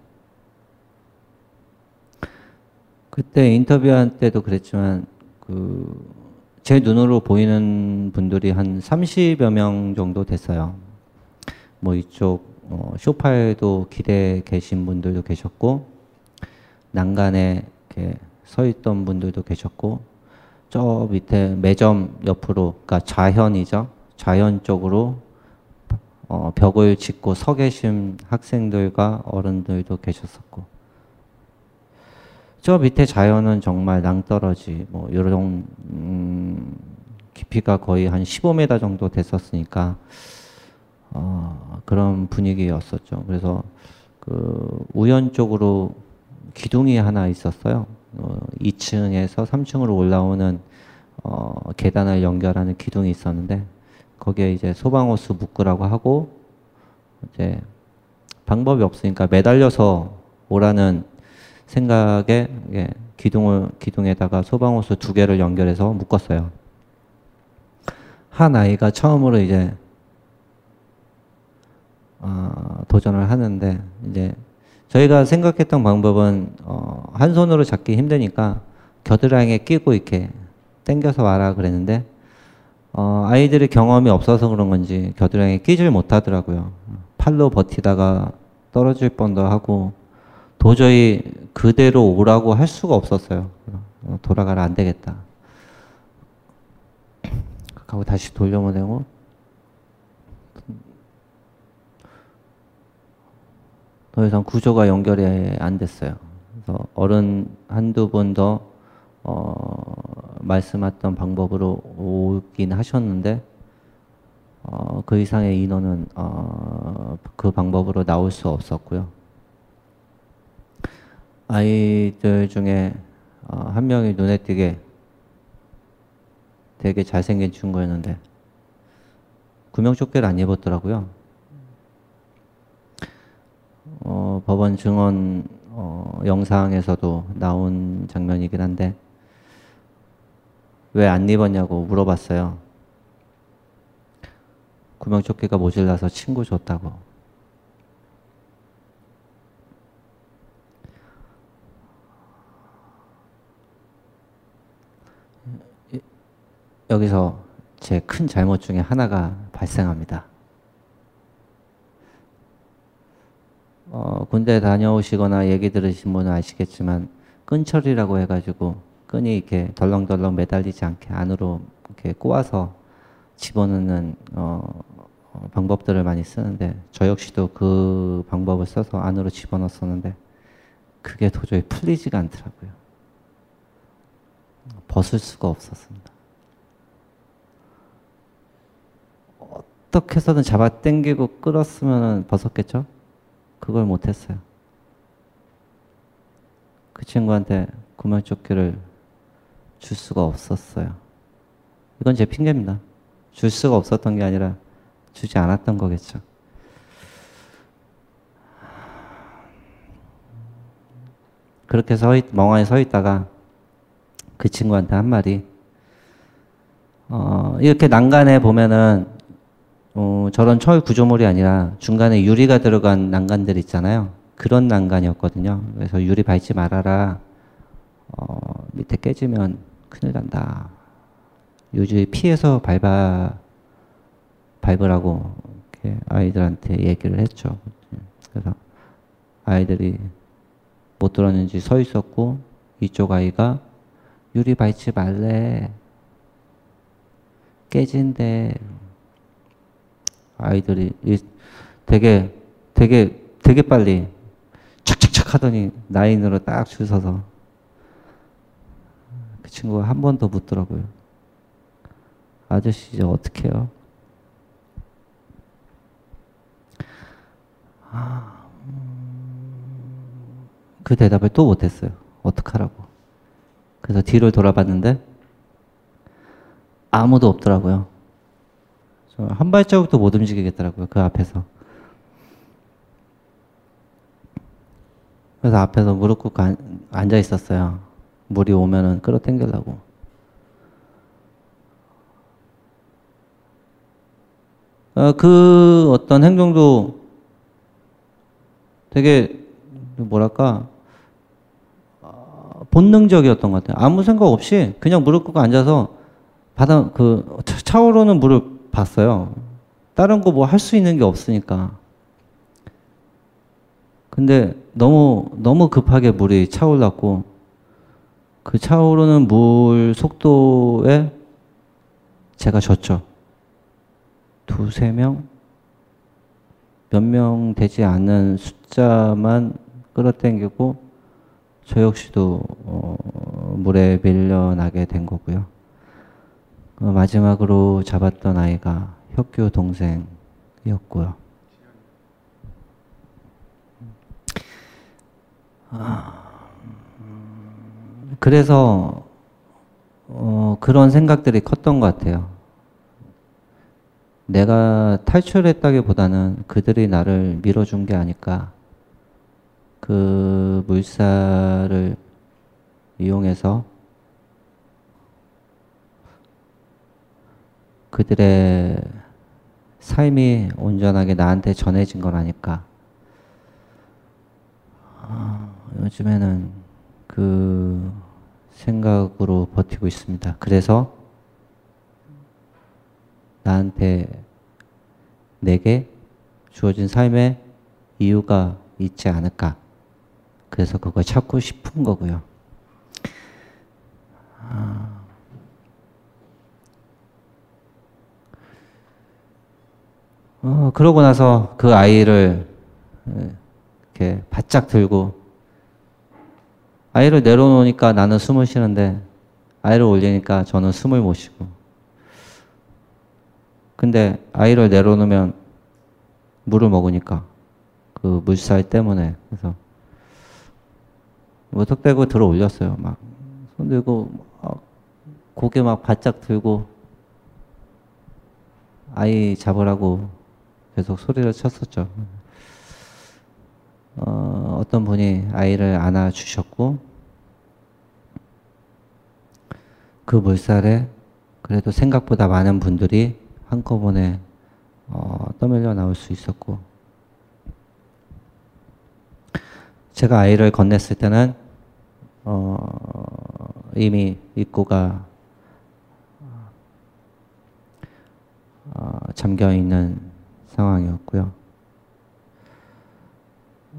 E: 그때 인터뷰할 때도 그랬지만 그 제 눈으로 보이는 분들이 한 30여 명 정도 됐어요. 뭐 이쪽 어, 쇼파에도 기대 계신 분들도 계셨고 난간에 이렇게 서 있던 분들도 계셨고 저 밑에 매점 옆으로 그러니까 좌현이죠. 좌현 쪽으로 어, 벽을 짓고 서 계신 학생들과 어른들도 계셨었고 저 밑에 자연은 정말 낭떠러지 뭐 이런 음, 깊이가 거의 한 15m 정도 됐었으니까 어, 그런 분위기였었죠. 그래서 그 우연 쪽으로 기둥이 하나 있었어요. 어, 2층에서 3층으로 올라오는 어, 계단을 연결하는 기둥이 있었는데 거기에 이제 소방호스 묶으라고 하고 이제 방법이 없으니까 매달려서 오라는 생각에 예, 기둥을 기둥에다가 소방호스 두 개를 연결해서 묶었어요. 한 아이가 처음으로 이제 어, 도전을 하는데 이제 저희가 생각했던 방법은 어, 한 손으로 잡기 힘드니까 겨드랑이에 끼고 이렇게 당겨서 와라 그랬는데 어, 아이들이 경험이 없어서 그런 건지 겨드랑이에 끼질 못하더라고요. 팔로 버티다가 떨어질 뻔도 하고 도저히 그대로 오라고 할 수가 없었어요. 어, 돌아가라 안 되겠다. 하고 다시 돌려보내고 더 이상 구조가 연결이 안 됐어요. 그래서 어른 한두 분더 어, 말씀했던 방법으로 오긴 하셨는데 어, 그 이상의 인원은 어, 그 방법으로 나올 수 없었고요. 아이들 중에 어, 한 명이 눈에 띄게 되게 잘생긴 친구였는데 구명조끼를 안 입었더라고요. 어, 법원 증언 어, 영상에서도 나온 장면이긴 한데 왜 안 입었냐고 물어봤어요. 구명조끼가 모질라서 친구 줬다고. 여기서 제 큰 잘못 중에 하나가 발생합니다. 어, 군대 다녀오시거나 얘기 들으신 분은 아시겠지만 끈철이라고 해가지고 끈이 이렇게 덜렁덜렁 매달리지 않게 안으로 이렇게 꼬아서 집어넣는 어, 어, 방법들을 많이 쓰는데 저 역시도 그 방법을 써서 안으로 집어넣었었는데 그게 도저히 풀리지가 않더라고요. 벗을 수가 없었습니다. 어떻게 해서든 잡아 당기고 끌었으면 벗었겠죠? 그걸 못했어요. 그 친구한테 구명조끼를 줄 수가 없었어요. 이건 제 핑계입니다. 줄 수가 없었던 게 아니라 주지 않았던 거겠죠. 그렇게 서 있, 멍하니 서 있다가 그 친구한테 한 말이 어, 이렇게 난간에 보면은 어, 저런 철 구조물이 아니라 중간에 유리가 들어간 난간들 있잖아요. 그런 난간이었거든요. 그래서 유리 밟지 말아라. 어, 밑에 깨지면 큰일 난다. 유리 피해서 밟아 밟으라고 아이들한테 얘기를 했죠. 그래서 아이들이 못 들었는지 서 있었고 이쪽 아이가 유리 밟지 말래 깨진대 아이들이 되게 되게 되게 빨리 착착착 하더니 라인으로 딱 줄 서서 그 친구가 한 번 더 묻더라고요. 아저씨 이제 어떻게 해요? 아, 음, 그 대답을 또 못했어요. 어떡하라고. 그래서 뒤를 돌아봤는데 아무도 없더라고요. 한 발자국도 못 움직이겠더라고요. 그 앞에서. 그래서 앞에서 무릎 꿇고 앉아 있었어요. 물이 오면은 끌어당기려고. 어, 그 어떤 행동도 되게 뭐랄까 어, 본능적이었던 것 같아요. 아무 생각 없이 그냥 무릎 꿇고 앉아서 바다 그 차오르는 물을 봤어요. 다른 거 뭐 할 수 있는 게 없으니까. 근데 너무, 너무 급하게 물이 차올랐고, 그 차오르는 물 속도에 제가 졌죠. 두세 명? 몇 명 되지 않은 숫자만 끌어당기고, 저 역시도, 어, 물에 밀려나게 된 거고요. 어, 마지막으로 잡았던 아이가 혁규 동생이었고요. 아, 그래서 어, 그런 생각들이 컸던 것 같아요. 내가 탈출했다기보다는 그들이 나를 밀어준 게 아닐까. 그 물살을 이용해서 그들의 삶이 온전하게 나한테 전해진 건 아닐까. 아, 요즘에는 그 생각으로 버티고 있습니다. 그래서 나한테 내게 주어진 삶의 이유가 있지 않을까. 그래서 그걸 찾고 싶은 거고요. 아. 어, 그러고 나서 그 아이를 이렇게 바짝 들고 아이를 내려놓으니까 나는 숨을 쉬는데 아이를 올리니까 저는 숨을 못 쉬고. 근데 아이를 내려놓으면 물을 먹으니까 그 물살 때문에 그래서 무턱대고 들어 올렸어요. 막 손 들고 막 고개 막 바짝 들고 아이 잡으라고 계속 소리를 쳤었죠. 어, 어떤 분이 아이를 안아주셨고, 그 물살에 그래도 생각보다 많은 분들이 한꺼번에 어, 떠밀려 나올 수 있었고, 제가 아이를 건넸을 때는 어, 이미 입구가 어, 잠겨 있는 상황이었고요.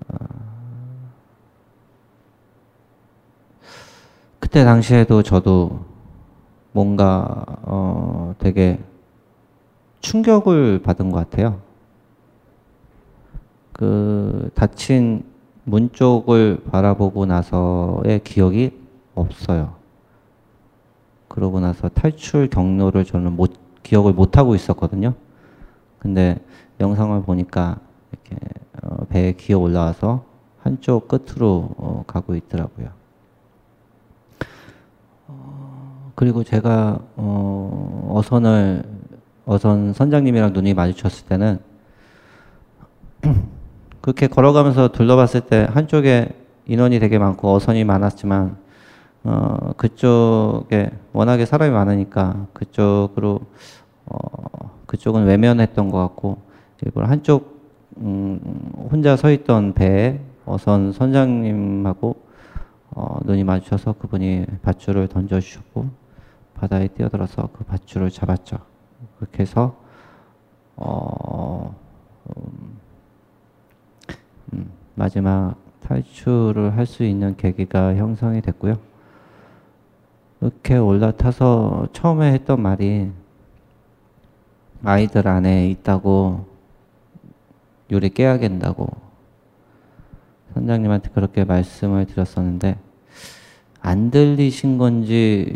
E: 어, 그때 당시에도 저도 뭔가 어, 되게 충격을 받은 것 같아요. 그 닫힌 문 쪽을 바라보고 나서의 기억이 없어요. 그러고 나서 탈출 경로를 저는 못, 기억을 못 하고 있었거든요. 근데 영상을 보니까 이렇게 어, 배에 기어 올라와서 한쪽 끝으로 어, 가고 있더라고요. 어, 그리고 제가 어, 어선을 어선 선장님이랑 눈이 마주쳤을 때는 그렇게 걸어가면서 둘러봤을 때 한쪽에 인원이 되게 많고 어선이 많았지만 어, 그쪽에 워낙에 사람이 많으니까 그쪽으로 어, 그쪽은 외면했던 것 같고 일부러 한쪽 음, 혼자 서 있던 배에 어선 선장님하고 어, 눈이 마주쳐서 그분이 밧줄을 던져주셨고 바다에 뛰어들어서 그 밧줄을 잡았죠. 그렇게 해서 어, 음, 음, 마지막 탈출을 할 수 있는 계기가 형성이 됐고요. 이렇게 올라타서 처음에 했던 말이 아이들 안에 있다고 요리 깨야 겠다고 선장님한테 그렇게 말씀을 드렸었는데 안 들리신 건지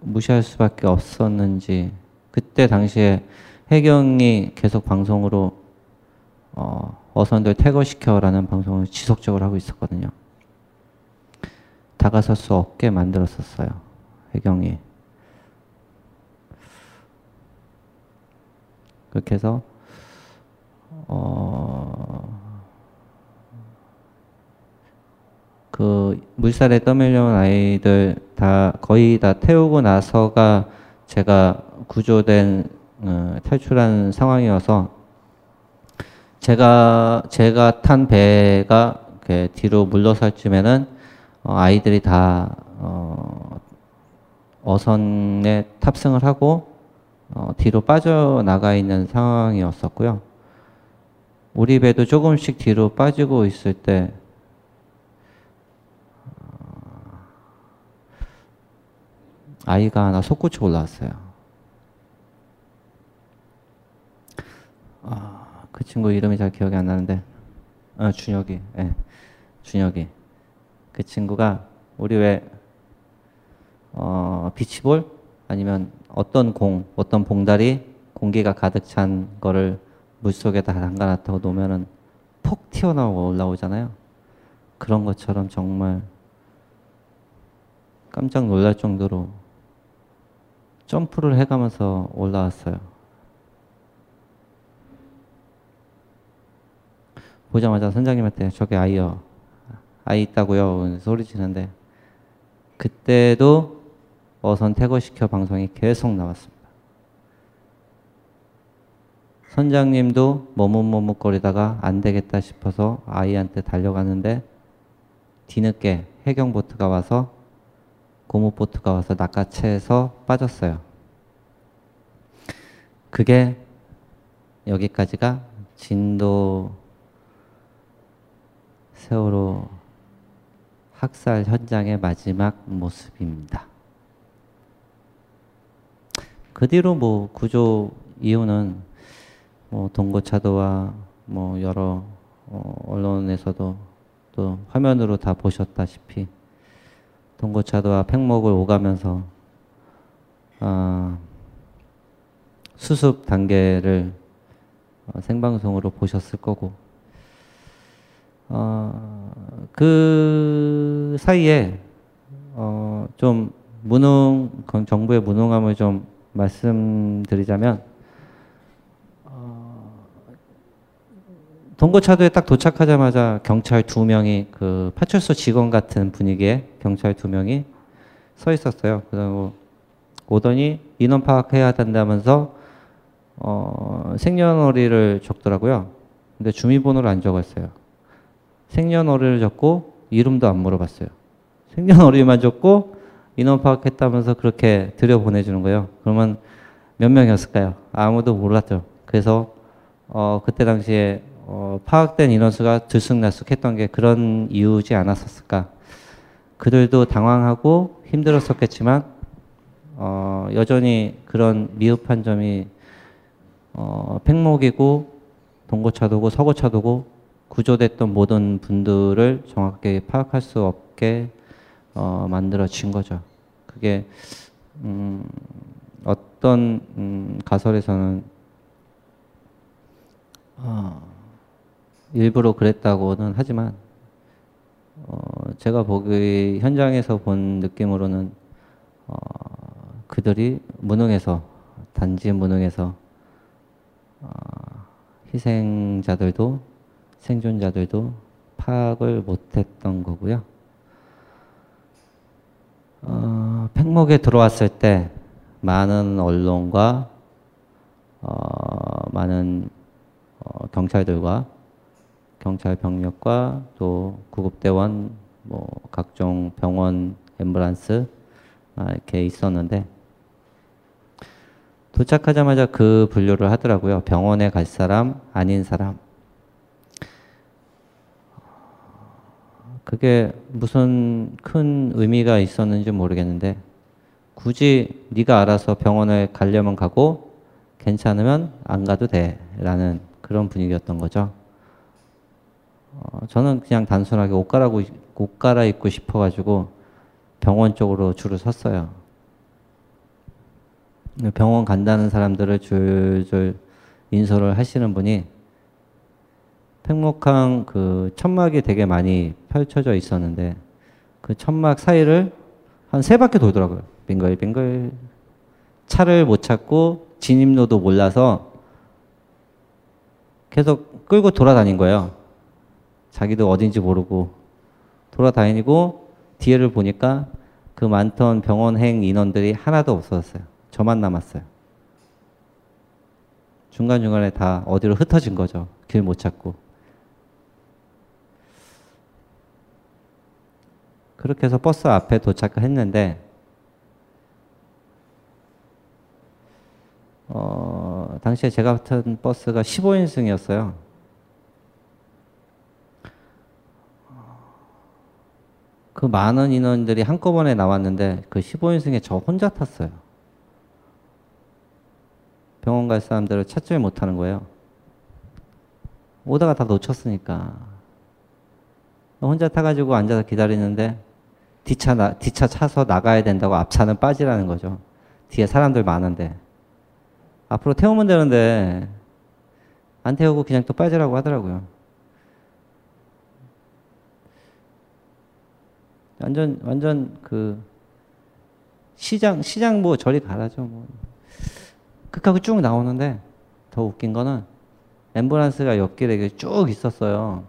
E: 무시할 수밖에 없었는지 그때 당시에 해경이 계속 방송으로 어, 어선들 퇴거시켜라는 방송을 지속적으로 하고 있었거든요. 다가설 수 없게 만들었었어요. 해경이. 그렇게 해서 어, 그 물살에 떠밀려온 아이들 다 거의 다 태우고 나서가 제가 구조된 어, 탈출한 상황이어서 제가 제가 탄 배가 뒤로 물러설 쯤에는 어, 아이들이 다 어, 어선에 탑승을 하고 어, 뒤로 빠져나가 있는 상황이었었고요. 우리 배도 조금씩 뒤로 빠지고 있을 때 어, 아이가 하나 솟구쳐 올라왔어요. 아, 그 친구 이름이 잘 기억이 안 나는데, 아, 준혁이, 예, 네, 준혁이. 그 친구가 우리 왜 어, 비치볼 아니면 어떤 공, 어떤 봉다리 공기가 가득 찬 거를 물속에다 담가놨다고 놓으면은 폭 튀어나오고 올라오잖아요. 그런 것처럼 정말 깜짝 놀랄 정도로 점프를 해가면서 올라왔어요. 보자마자 선장님한테 저게 아이요. 아이 있다고요. 소리 치는데 그때도 어선 퇴거시켜 방송이 계속 나왔습니다. 선장님도 머뭇머뭇거리다가 안 되겠다 싶어서 아이한테 달려가는데 뒤늦게 해경보트가 와서 고무보트가 와서 낚아채서 빠졌어요. 그게 여기까지가 진도 세월호 학살 현장의 마지막 모습입니다. 그 뒤로 뭐 구조 이유는 뭐 동고차도와 뭐 여러 어, 언론에서도 또 화면으로 다 보셨다시피 동고차도와 팽목을 오가면서 아, 수습 단계를 어, 생방송으로 보셨을 거고 어, 그 사이에 어, 좀 무능 정부의 무능함을 좀 말씀드리자면 동고차도에 딱 도착하자마자 경찰 두 명이 그 파출소 직원 같은 분위기에 경찰 두 명이 서 있었어요. 그리고 오더니 인원 파악해야 된다면서 어, 생년월일을 적더라고요. 근데 주민번호를 안 적었어요. 생년월일을 적고 이름도 안 물어봤어요. 생년월일만 적고 인원 파악했다면서 그렇게 들여보내주는 거예요. 그러면 몇 명이었을까요? 아무도 몰랐죠. 그래서 어, 그때 당시에 어, 파악된 인원수가 들쑥날쑥했던 게 그런 이유지 않았었을까. 그들도 당황하고 힘들었었겠지만 어, 여전히 그런 미흡한 점이 어, 팽목이고 동고차도고 서고차도고 구조됐던 모든 분들을 정확하게 파악할 수 없게 어, 만들어진 거죠. 그게 음, 어떤 음, 가설에서는 어, 일부러 그랬다고는 하지만 어, 제가 보기 현장에서 본 느낌으로는 어, 그들이 무능해서 단지 무능해서 어, 희생자들도 생존자들도 파악을 못했던 거고요. 어, 팽목에 들어왔을 때 많은 언론과 어, 많은 어, 경찰들과 경찰 병력과 또 구급대원, 뭐 각종 병원, 앰뷸런스 아, 이렇게 있었는데 도착하자마자 그 분류를 하더라고요. 병원에 갈 사람, 아닌 사람. 그게 무슨 큰 의미가 있었는지 모르겠는데 굳이 네가 알아서 병원에 가려면 가고 괜찮으면 안 가도 돼라는 그런 분위기였던 거죠. 어, 저는 그냥 단순하게 옷 갈아고 옷 갈아입고 싶어가지고 병원 쪽으로 줄을 섰어요. 병원 간다는 사람들을 줄줄 인솔을 하시는 분이 팽목항 그 천막이 되게 많이 펼쳐져 있었는데 그 천막 사이를 한 세 바퀴 돌더라고요. 빙글빙글 차를 못 찾고 진입로도 몰라서 계속 끌고 돌아다닌 거예요. 자기도 어딘지 모르고 돌아다니고 뒤에를 보니까 그 많던 병원행 인원들이 하나도 없어졌어요. 저만 남았어요. 중간중간에 다 어디로 흩어진 거죠. 길 못 찾고. 그렇게 해서 버스 앞에 도착을 했는데 어, 당시에 제가 탄 버스가 15인승이었어요. 그 많은 인원들이 한꺼번에 나왔는데 그 15인승에 저 혼자 탔어요. 병원 갈 사람들을 찾지 못하는 거예요. 오다가 다 놓쳤으니까. 혼자 타가지고 앉아서 기다리는데 뒷차, 나, 뒷차 차서 나가야 된다고 앞차는 빠지라는 거죠. 뒤에 사람들 많은데. 앞으로 태우면 되는데 안 태우고 그냥 또 빠지라고 하더라고요. 완전 완전 그 시장 시장 뭐 저리 가라죠 뭐. 극하고 쭉 나오는데 더 웃긴 거는 앰뷸런스가 옆길에 쭉 있었어요.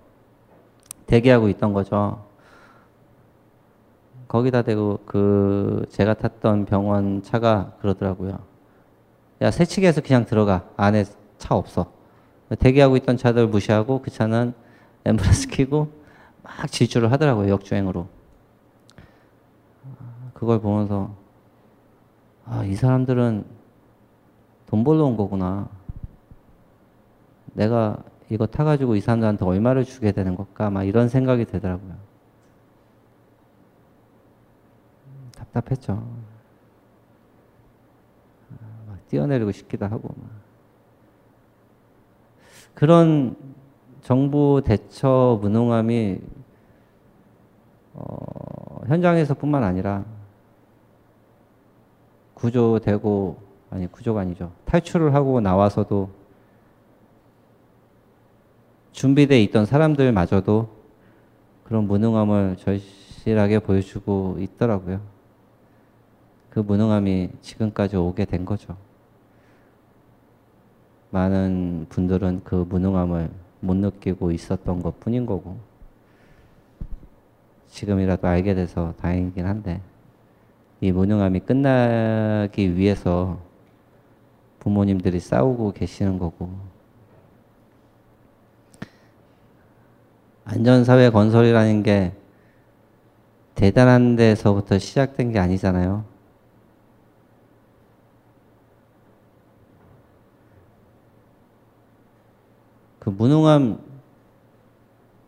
E: 대기하고 있던 거죠. 거기다 대고 그 제가 탔던 병원 차가 그러더라고요. 야 세치기해서 그냥 들어가 안에 차 없어. 대기하고 있던 차들 무시하고 그 차는 앰뷸런스 키고 막 질주를 하더라고요 역주행으로. 그걸 보면서 아, 이 사람들은 돈 벌러 온 거구나. 내가 이거 타가지고 이 사람들한테 얼마를 주게 되는 걸까? 막 이런 생각이 들더라고요. 답답했죠. 아, 막 뛰어내리고 싶기도 하고. 막. 그런 정부 대처 무능함이 어, 현장에서뿐만 아니라 구조되고 아니 구조가 아니죠 탈출을 하고 나와서도 준비돼 있던 사람들마저도 그런 무능함을 절실하게 보여주고 있더라고요. 그 무능함이 지금까지 오게 된 거죠. 많은 분들은 그 무능함을 못 느끼고 있었던 것 뿐인 거고, 지금이라도 알게 돼서 다행이긴 한데, 이 무능함이 끝나기 위해서 부모님들이 싸우고 계시는 거고, 안전사회 건설이라는 게 대단한 데서부터 시작된 게 아니잖아요. 그 무능함,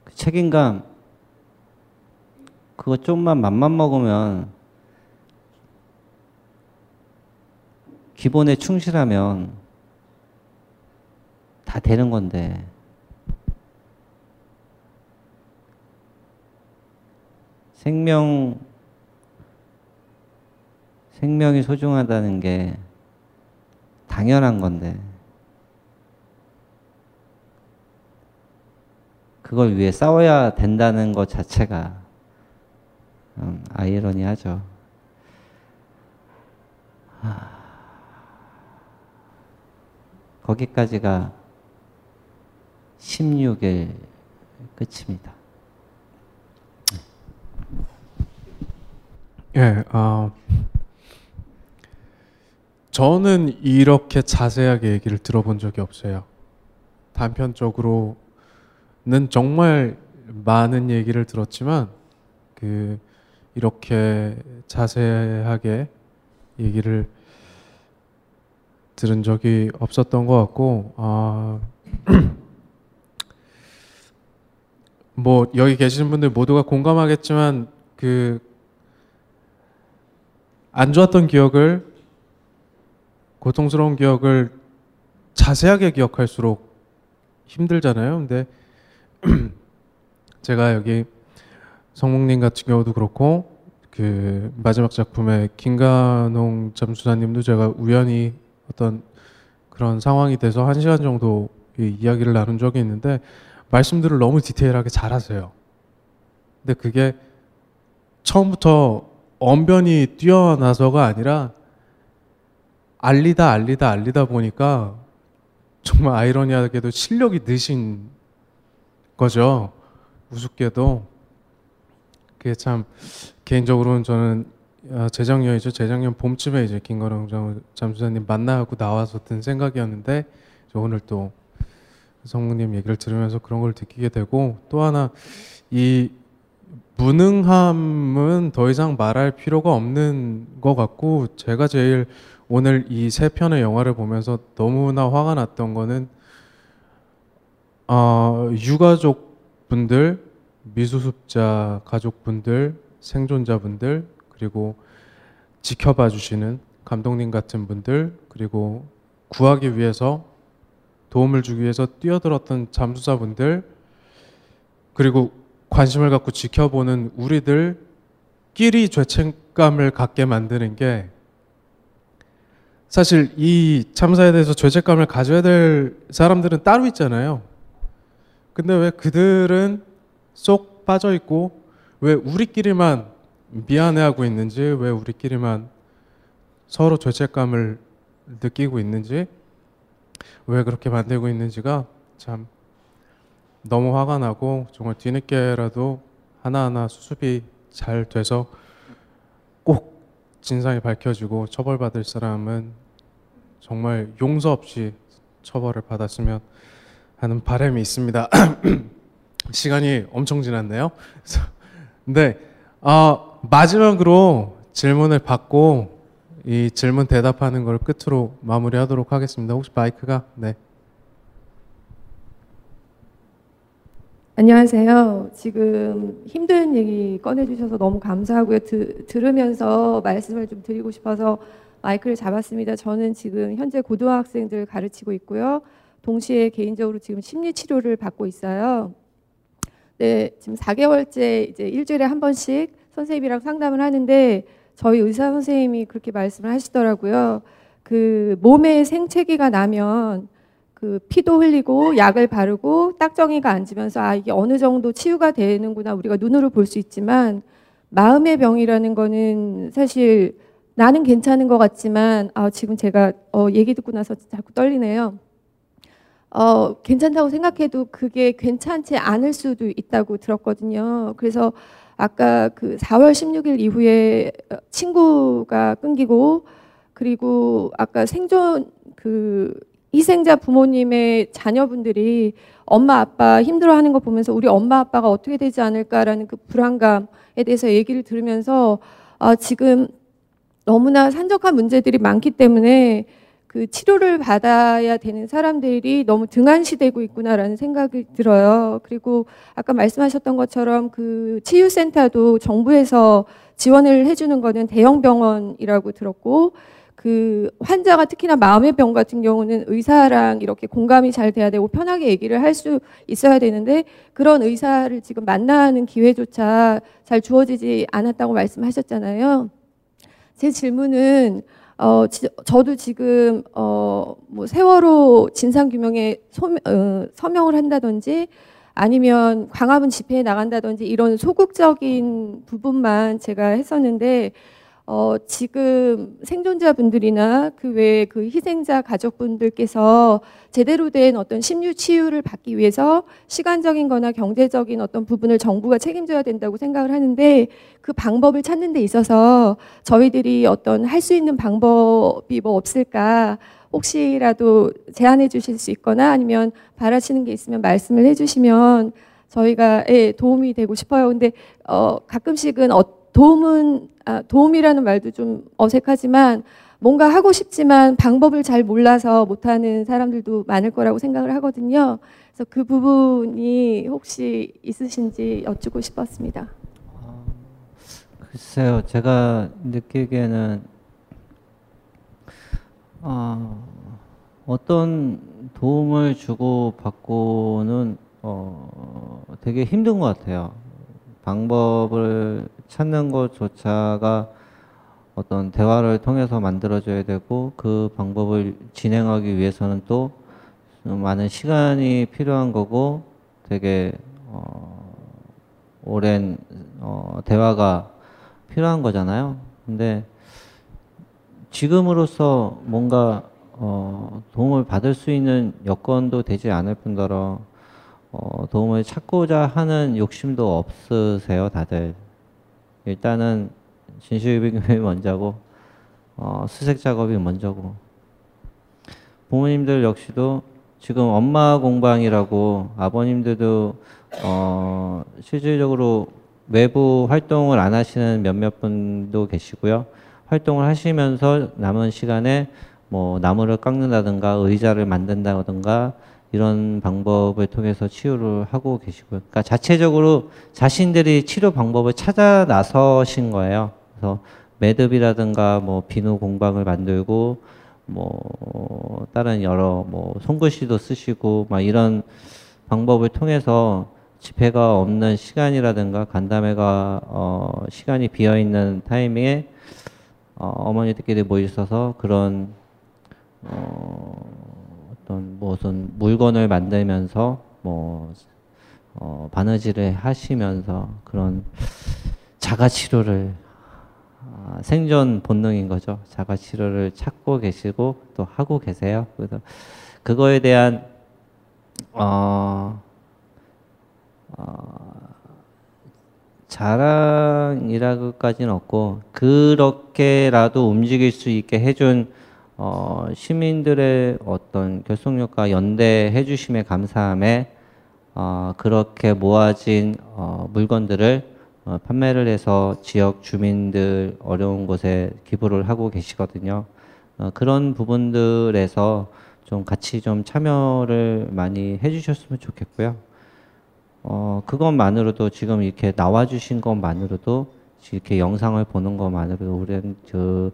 E: 그 책임감, 그거 좀만 맘만 먹으면 기본에 충실하면 다 되는 건데. 생명 생명이 소중하다는 게 당연한 건데. 그걸 위해 싸워야 된다는 것 자체가 음, 아이러니하죠. 하... 거기까지가 16일 끝입니다.
F: 예, 어, 저는 이렇게 자세하게 얘기를 들어본 적이 없어요. 단편적으로는 정말 많은 얘기를 들었지만 그 이렇게 자세하게 얘기를 들은 적이 없었던 것 같고 아, 뭐 여기 계시는 분들 모두가 공감하겠지만 그 안 좋았던 기억을 고통스러운 기억을 자세하게 기억할수록 힘들잖아요. 근데 제가 여기 성목님 같은 경우도 그렇고 그 마지막 작품의 김가농 잠수사님도 제가 우연히 어떤 그런 상황이 돼서 한 시간 정도 이야기를 나눈 적이 있는데 말씀들을 너무 디테일하게 잘하세요. 근데 그게 처음부터 언변이 뛰어나서가 아니라 알리다 알리다 알리다 보니까 정말 아이러니하게도 실력이 느신 거죠. 우습게도 그게 참 개인적으로는 저는 아, 재작년이죠. 재작년 봄쯤에 이제 김건영 잠수사님 만나고 나와서 든 생각이었는데 오늘 또 성우님 얘기를 들으면서 그런 걸 느끼게 되고 또 하나 이 무능함은 더 이상 말할 필요가 없는 것 같고 제가 제일 오늘 이 세 편의 영화를 보면서 너무나 화가 났던 거는 어, 유가족 분들, 미수습자 가족분들, 생존자분들 그리고 지켜봐 주시는 감독님 같은 분들 그리고 구하기 위해서 도움을 주기 위해서 뛰어들었던 잠수사분들 그리고 관심을 갖고 지켜보는 우리들끼리 죄책감을 갖게 만드는 게 사실 이 참사에 대해서 죄책감을 가져야 될 사람들은 따로 있잖아요. 근데 왜 그들은 쏙 빠져 있고 왜 우리끼리만 미안해하고 있는지 왜 우리끼리만 서로 죄책감을 느끼고 있는지 왜 그렇게 만들고 있는지가 참 너무 화가 나고 정말 뒤늦게라도 하나하나 수습이 잘 돼서 꼭 진상이 밝혀지고 처벌받을 사람은 정말 용서 없이 처벌을 받았으면 하는 바람이 있습니다. 시간이 엄청 지났네요. 네, 어, 마지막으로 질문을 받고 이 질문 대답하는 걸 끝으로 마무리하도록 하겠습니다. 혹시 마이크가 네.
G: 안녕하세요. 지금 힘든 얘기 꺼내주셔서 너무 감사하고요. 드, 들으면서 말씀을 좀 드리고 싶어서 마이크를 잡았습니다. 저는 지금 현재 고등학생들 가르치고 있고요. 동시에 개인적으로 지금 심리 치료를 받고 있어요. 네, 지금 4개월째 이제 일주일에 한 번씩 선생님이랑 상담을 하는데 저희 의사 선생님이 그렇게 말씀을 하시더라고요. 그 몸에 생채기가 나면 그 피도 흘리고 약을 바르고 딱정이가 앉으면서 아 이게 어느 정도 치유가 되는구나 우리가 눈으로 볼 수 있지만 마음의 병이라는 거는 사실 나는 괜찮은 것 같지만 아 지금 제가 어 얘기 듣고 나서 자꾸 떨리네요. 어 괜찮다고 생각해도 그게 괜찮지 않을 수도 있다고 들었거든요. 그래서 아까 그 4월 16일 이후에 친구가 끊기고 그리고 아까 생존 그 희생자 부모님의 자녀분들이 엄마 아빠 힘들어하는 거 보면서 우리 엄마 아빠가 어떻게 되지 않을까라는 그 불안감에 대해서 얘기를 들으면서 아, 지금 너무나 산적한 문제들이 많기 때문에 그 치료를 받아야 되는 사람들이 너무 등한시되고 있구나라는 생각이 들어요. 그리고 아까 말씀하셨던 것처럼 그 치유센터도 정부에서 지원을 해주는 거는 대형 병원이라고 들었고 그 환자가 특히나 마음의 병 같은 경우는 의사랑 이렇게 공감이 잘 돼야 되고 편하게 얘기를 할 수 있어야 되는데 그런 의사를 지금 만나는 기회조차 잘 주어지지 않았다고 말씀하셨잖아요. 제 질문은 어 지, 저도 지금 어 뭐 세월호 진상 규명에 소명, 어, 서명을 한다든지 아니면 광화문 집회에 나간다든지 이런 소극적인 부분만 제가 했었는데 어, 지금 생존자분들이나 그 외에 그 희생자 가족분들께서 제대로 된 어떤 심유 치유를 받기 위해서 시간적인 거나 경제적인 어떤 부분을 정부가 책임져야 된다고 생각을 하는데 그 방법을 찾는 데 있어서 저희들이 어떤 할 수 있는 방법이 뭐 없을까 혹시라도 제안해 주실 수 있거나 아니면 바라시는 게 있으면 말씀을 해 주시면 저희가 예, 도움이 되고 싶어요. 근데 어, 가끔씩은 어, 도움은 아, 도움이라는 말도 좀 어색하지만 뭔가 하고 싶지만 방법을 잘 몰라서 못하는 사람들도 많을 거라고 생각을 하거든요. 그래서 그 부분이 혹시 있으신지 여쭙고 싶었습니다.
E: 어, 글쎄요, 제가 느끼기에는 어, 어떤 도움을 주고 받고는 어, 되게 힘든 것 같아요. 방법을 찾는 것조차가 어떤 대화를 통해서 만들어져야 되고 그 방법을 진행하기 위해서는 또 많은 시간이 필요한 거고 되게 어, 오랜 어, 대화가 필요한 거잖아요. 근데 지금으로서 뭔가 어, 도움을 받을 수 있는 여건도 되지 않을 뿐더러 어, 도움을 찾고자 하는 욕심도 없으세요, 다들. 일단은 진실규명이 먼저고, 어, 수색 작업이 먼저고, 부모님들 역시도 지금 엄마 공방이라고 아버님들도 어, 실질적으로 외부 활동을 안 하시는 몇몇 분도 계시고요. 활동을 하시면서 남은 시간에 뭐 나무를 깎는다든가 의자를 만든다든가 이런 방법을 통해서 치유를 하고 계시고요. 그러니까 자체적으로 자신들이 치료 방법을 찾아 나서신 거예요. 그래서 매듭이라든가 뭐 비누 공방을 만들고 뭐 다른 여러 뭐 손글씨도 쓰시고 막 이런 방법을 통해서 집회가 없는 시간이라든가 간담회가 어 시간이 비어 있는 타이밍에 어 어머니들끼리 모이셔서 그런 어 어떤 무슨 물건을 만들면서 뭐 어, 바느질을 하시면서 그런 자가 치료를 아, 생존 본능인 거죠. 자가 치료를 찾고 계시고 또 하고 계세요. 그래서 그거에 대한 어, 어, 자랑이라고까지는 없고 그렇게라도 움직일 수 있게 해준 어, 시민들의 어떤 결속력과 연대해 주심에 감사함에 어, 그렇게 모아진 어, 물건들을 어, 판매를 해서 지역 주민들 어려운 곳에 기부를 하고 계시거든요. 어, 그런 부분들에서 좀 같이 좀 참여를 많이 해주셨으면 좋겠고요. 어, 그것만으로도 지금 이렇게 나와주신 것만으로도 이렇게 영상을 보는 것만으로도 우리 저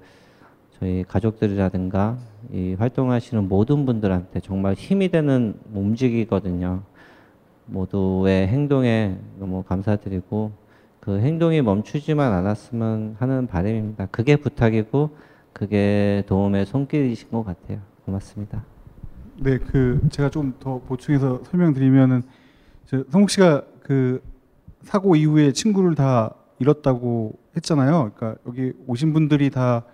E: 저희 가족들이라든가 이 활동하시는 모든 분들한테 정말 힘이 되는 움직이거든요. 모두의 행동에 너무 감사드리고 그 행동이 멈추지만 않았으면 하는 바람입니다. 그게 부탁이고 그게 도움의 손길이신 것 같아요. 고맙습니다.
H: 네, 그 제가 좀 더 보충해서 설명드리면은 저 성욱 씨가 그 사고 이후에 친구를 다 잃었다고 했잖아요. 그러니까 여기 오신 분들이 다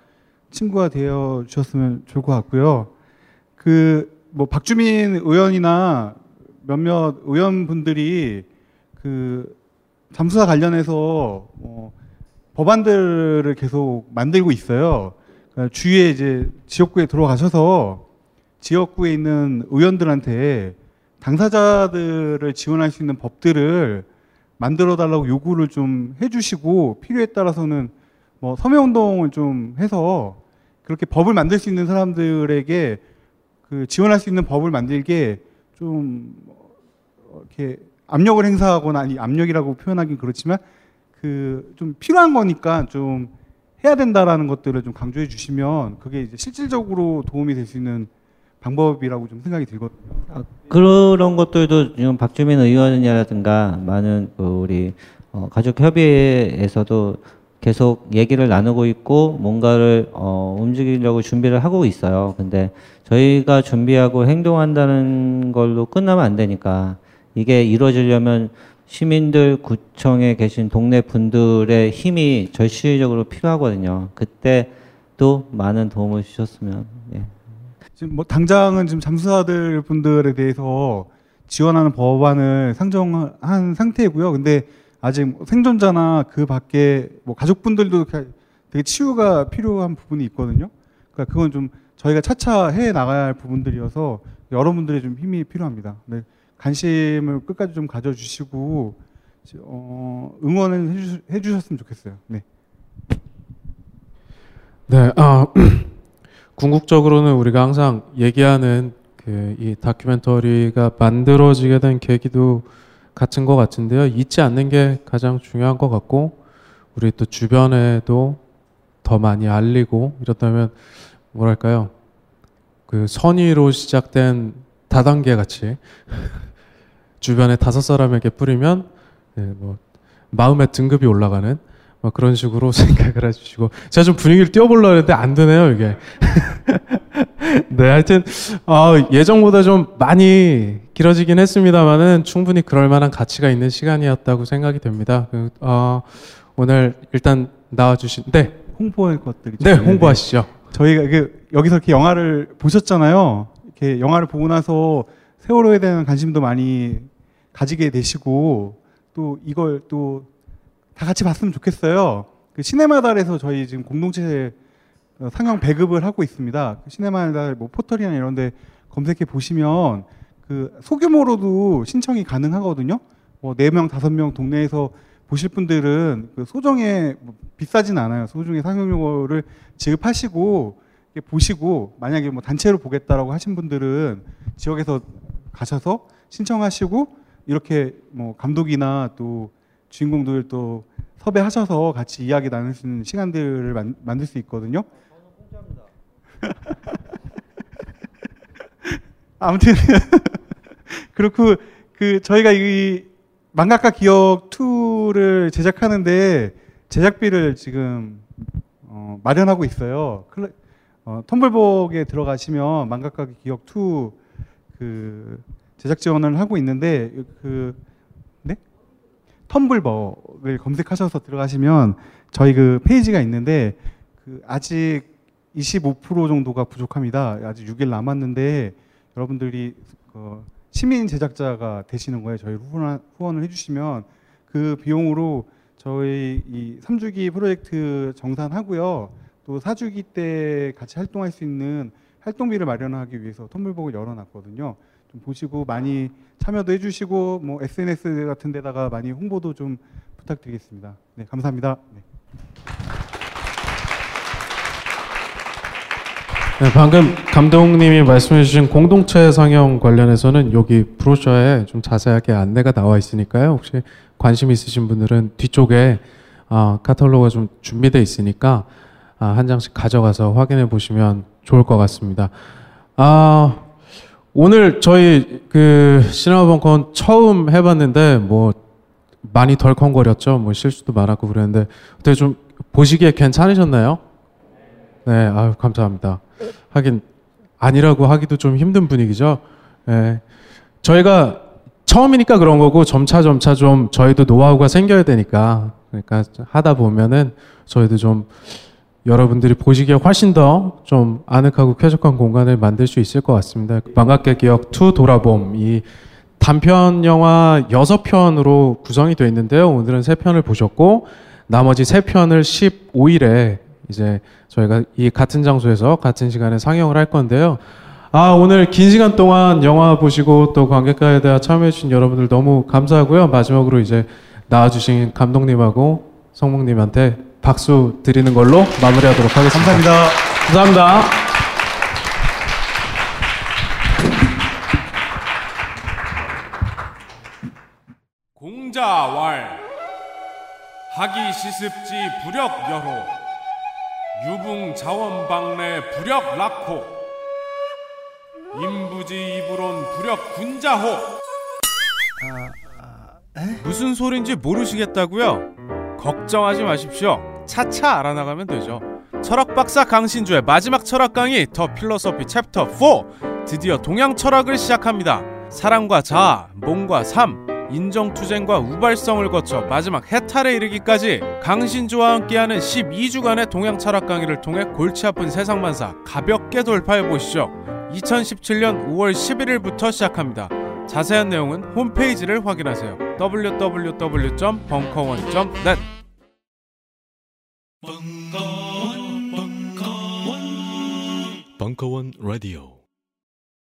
H: 친구가 되어 주셨으면 좋을 것 같고요. 그 뭐 박주민 의원이나 몇몇 의원분들이 그 잠수사 관련해서 뭐 법안들을 계속 만들고 있어요. 그러니까 주위에 이제 지역구에 들어가셔서 지역구에 있는 의원들한테 당사자들을 지원할 수 있는 법들을 만들어 달라고 요구를 좀 해주시고 필요에 따라서는 뭐 서명운동을 좀 해서 그렇게 법을 만들 수 있는 사람들에게 그 지원할 수 있는 법을 만들게 좀 이렇게 압력을 행사하거나 아니 압력이라고 표현하긴 그렇지만 그 좀 필요한 거니까 좀 해야 된다라는 것들을 좀 강조해 주시면 그게 이제 실질적으로 도움이 될 수 있는 방법이라고 좀 생각이 들거든요.
E: 아, 그런 것들도 지금 박주민 의원이라든가 많은 그 우리 어, 가족협의회에서도 계속 얘기를 나누고 있고 뭔가를 어, 움직이려고 준비를 하고 있어요. 근데 저희가 준비하고 행동한다는 걸로 끝나면 안 되니까 이게 이루어지려면 시민들 구청에 계신 동네 분들의 힘이 절실적으로 필요하거든요. 그때 또 많은 도움을 주셨으면 예.
H: 지금 뭐 당장은 지금 잠수사들 분들에 대해서 지원하는 법안을 상정한 상태이고요. 근데 아직 뭐 생존자나 그 밖에 뭐 가족분들도 되게 치유가 필요한 부분이 있거든요. 그러니까 그건 좀 저희가 차차 해 나가야 할 부분들이어서 여러분들의 좀 힘이 필요합니다. 네, 관심을 끝까지 좀 가져주시고 어, 응원을 해주, 해주셨으면 좋겠어요. 네.
F: 네, 아, 궁극적으로는 우리가 항상 얘기하는 그 이 다큐멘터리가 만들어지게 된 계기도 같은 것 같은데요. 잊지 않는 게 가장 중요한 것 같고 우리 또 주변에도 더 많이 알리고 이렇다면 뭐랄까요 그 선의로 시작된 다단계 같이 주변에 다섯 사람에게 뿌리면 네, 뭐 마음의 등급이 올라가는 뭐 그런 식으로 생각을 해주시고 제가 좀 분위기를 띄워보려고 했는데 안 되네요 이게 네 하여튼 어, 예정보다 좀 많이 길어지긴 했습니다만은 충분히 그럴 만한 가치가 있는 시간이었다고 생각이 됩니다 그, 어, 오늘 일단 나와주신 네,
H: 홍보할 것들이
F: 네 홍보하시죠
H: 저희가 그 여기서 이렇게 영화를 보셨잖아요. 이렇게 영화를 보고 나서 세월호에 대한 관심도 많이 가지게 되시고 또 이걸 또 다 같이 봤으면 좋겠어요. 그 시네마달에서 저희 지금 공동체 어, 상영 배급을 하고 있습니다. 그 시네마달 뭐 포털이나 이런데 검색해 보시면 그 소규모로도 신청이 가능하거든요. 뭐네 명 다섯 명 동네에서 보실 분들은 그 소정에 뭐 비싸진 않아요. 소정의 상영료를 지급하시고 보시고 만약에 뭐 단체로 보겠다라고 하신 분들은 지역에서 가셔서 신청하시고 이렇게 뭐 감독이나 또 주인공들 또 섭외하셔서 같이 이야기 나눌 수 있는 시간들을 만, 만들 수 있거든요. 아무튼 그렇고 그 저희가 이 망각과 기억 2를 제작하는데 제작비를 지금 어, 마련하고 있어요. 클래, 어, 텀블벅에 들어가시면 망각과 기억 2그 제작 지원을 하고 있는데 그 네? 텀블벅을 검색하셔서 들어가시면 저희 그 페이지가 있는데 그 아직 25% 정도가 부족합니다. 아직 6일 남았는데 여러분들이 그 시민 제작자가 되시는 거예요. 저희 후원, 후원을 해주시면 그 비용으로 저희 이 3주기 프로젝트 정산하고요. 또 사주기 때 같이 활동할 수 있는 활동비를 마련하기 위해서 텀블벅을 열어놨거든요. 좀 보시고 많이 참여도 해주시고 뭐 SNS 같은 데다가 많이 홍보도 좀 부탁드리겠습니다. 네, 감사합니다. 네.
F: 네, 방금 감독님이 말씀해주신 공동체 상영 관련해서는 여기 브로셔에 좀 자세하게 안내가 나와 있으니까요. 혹시 관심 있으신 분들은 뒤쪽에 아, 카탈로그가 좀 준비되어 있으니까 아, 한 장씩 가져가서 확인해 보시면 좋을 것 같습니다. 아, 오늘 저희 그 시네마 벙커는 처음 해봤는데 뭐 많이 덜컹거렸죠. 뭐 실수도 많았고 그랬는데 어떻게 좀 보시기에 괜찮으셨나요? 네, 아유 감사합니다. 하긴 아니라고 하기도 좀 힘든 분위기죠. 예. 저희가 처음이니까 그런 거고 점차 점차 좀 저희도 노하우가 생겨야 되니까 그러니까 하다 보면은 저희도 좀 여러분들이 보시기에 훨씬 더 좀 아늑하고 쾌적한 공간을 만들 수 있을 것 같습니다. 반갑게 기억 2 돌아봄 이 단편 영화 6편으로 구성이 되어 있는데요. 오늘은 3편을 보셨고 나머지 3편을 15일에 이제 저희가 이 같은 장소에서 같은 시간에 상영을 할 건데요. 아, 오늘 긴 시간 동안 영화 보시고 또 관객과에 대해 참여해주신 여러분들 너무 감사하고요. 마지막으로 이제 나와주신 감독님하고 성목님한테 박수 드리는 걸로 마무리하도록 하겠습니다.
H: 감사합니다.
F: 감사합니다.
I: 공자왈 하기 시습지 부력 여호 유붕 자원방래 부력 락호 임부지 이불온 부력 군자호 무슨 소린지 모르시겠다고요? 걱정하지 마십시오. 차차 알아나가면 되죠. 철학 박사 강신주의 마지막 철학 강의 더 필로소피 챕터 4 드디어 동양 철학을 시작합니다. 사랑과 자아, 몸과 삶, 인정투쟁과 우발성을 거쳐 마지막 해탈에 이르기까지 강신주와 함께하는 12주간의 동양 철학 강의를 통해 골치 아픈 세상만사 가볍게 돌파해 보시죠. 2017년 5월 11일부터 시작합니다. 자세한 내용은 홈페이지를 확인하세요. www.벙커원.net
A: 벙커원, 라디오.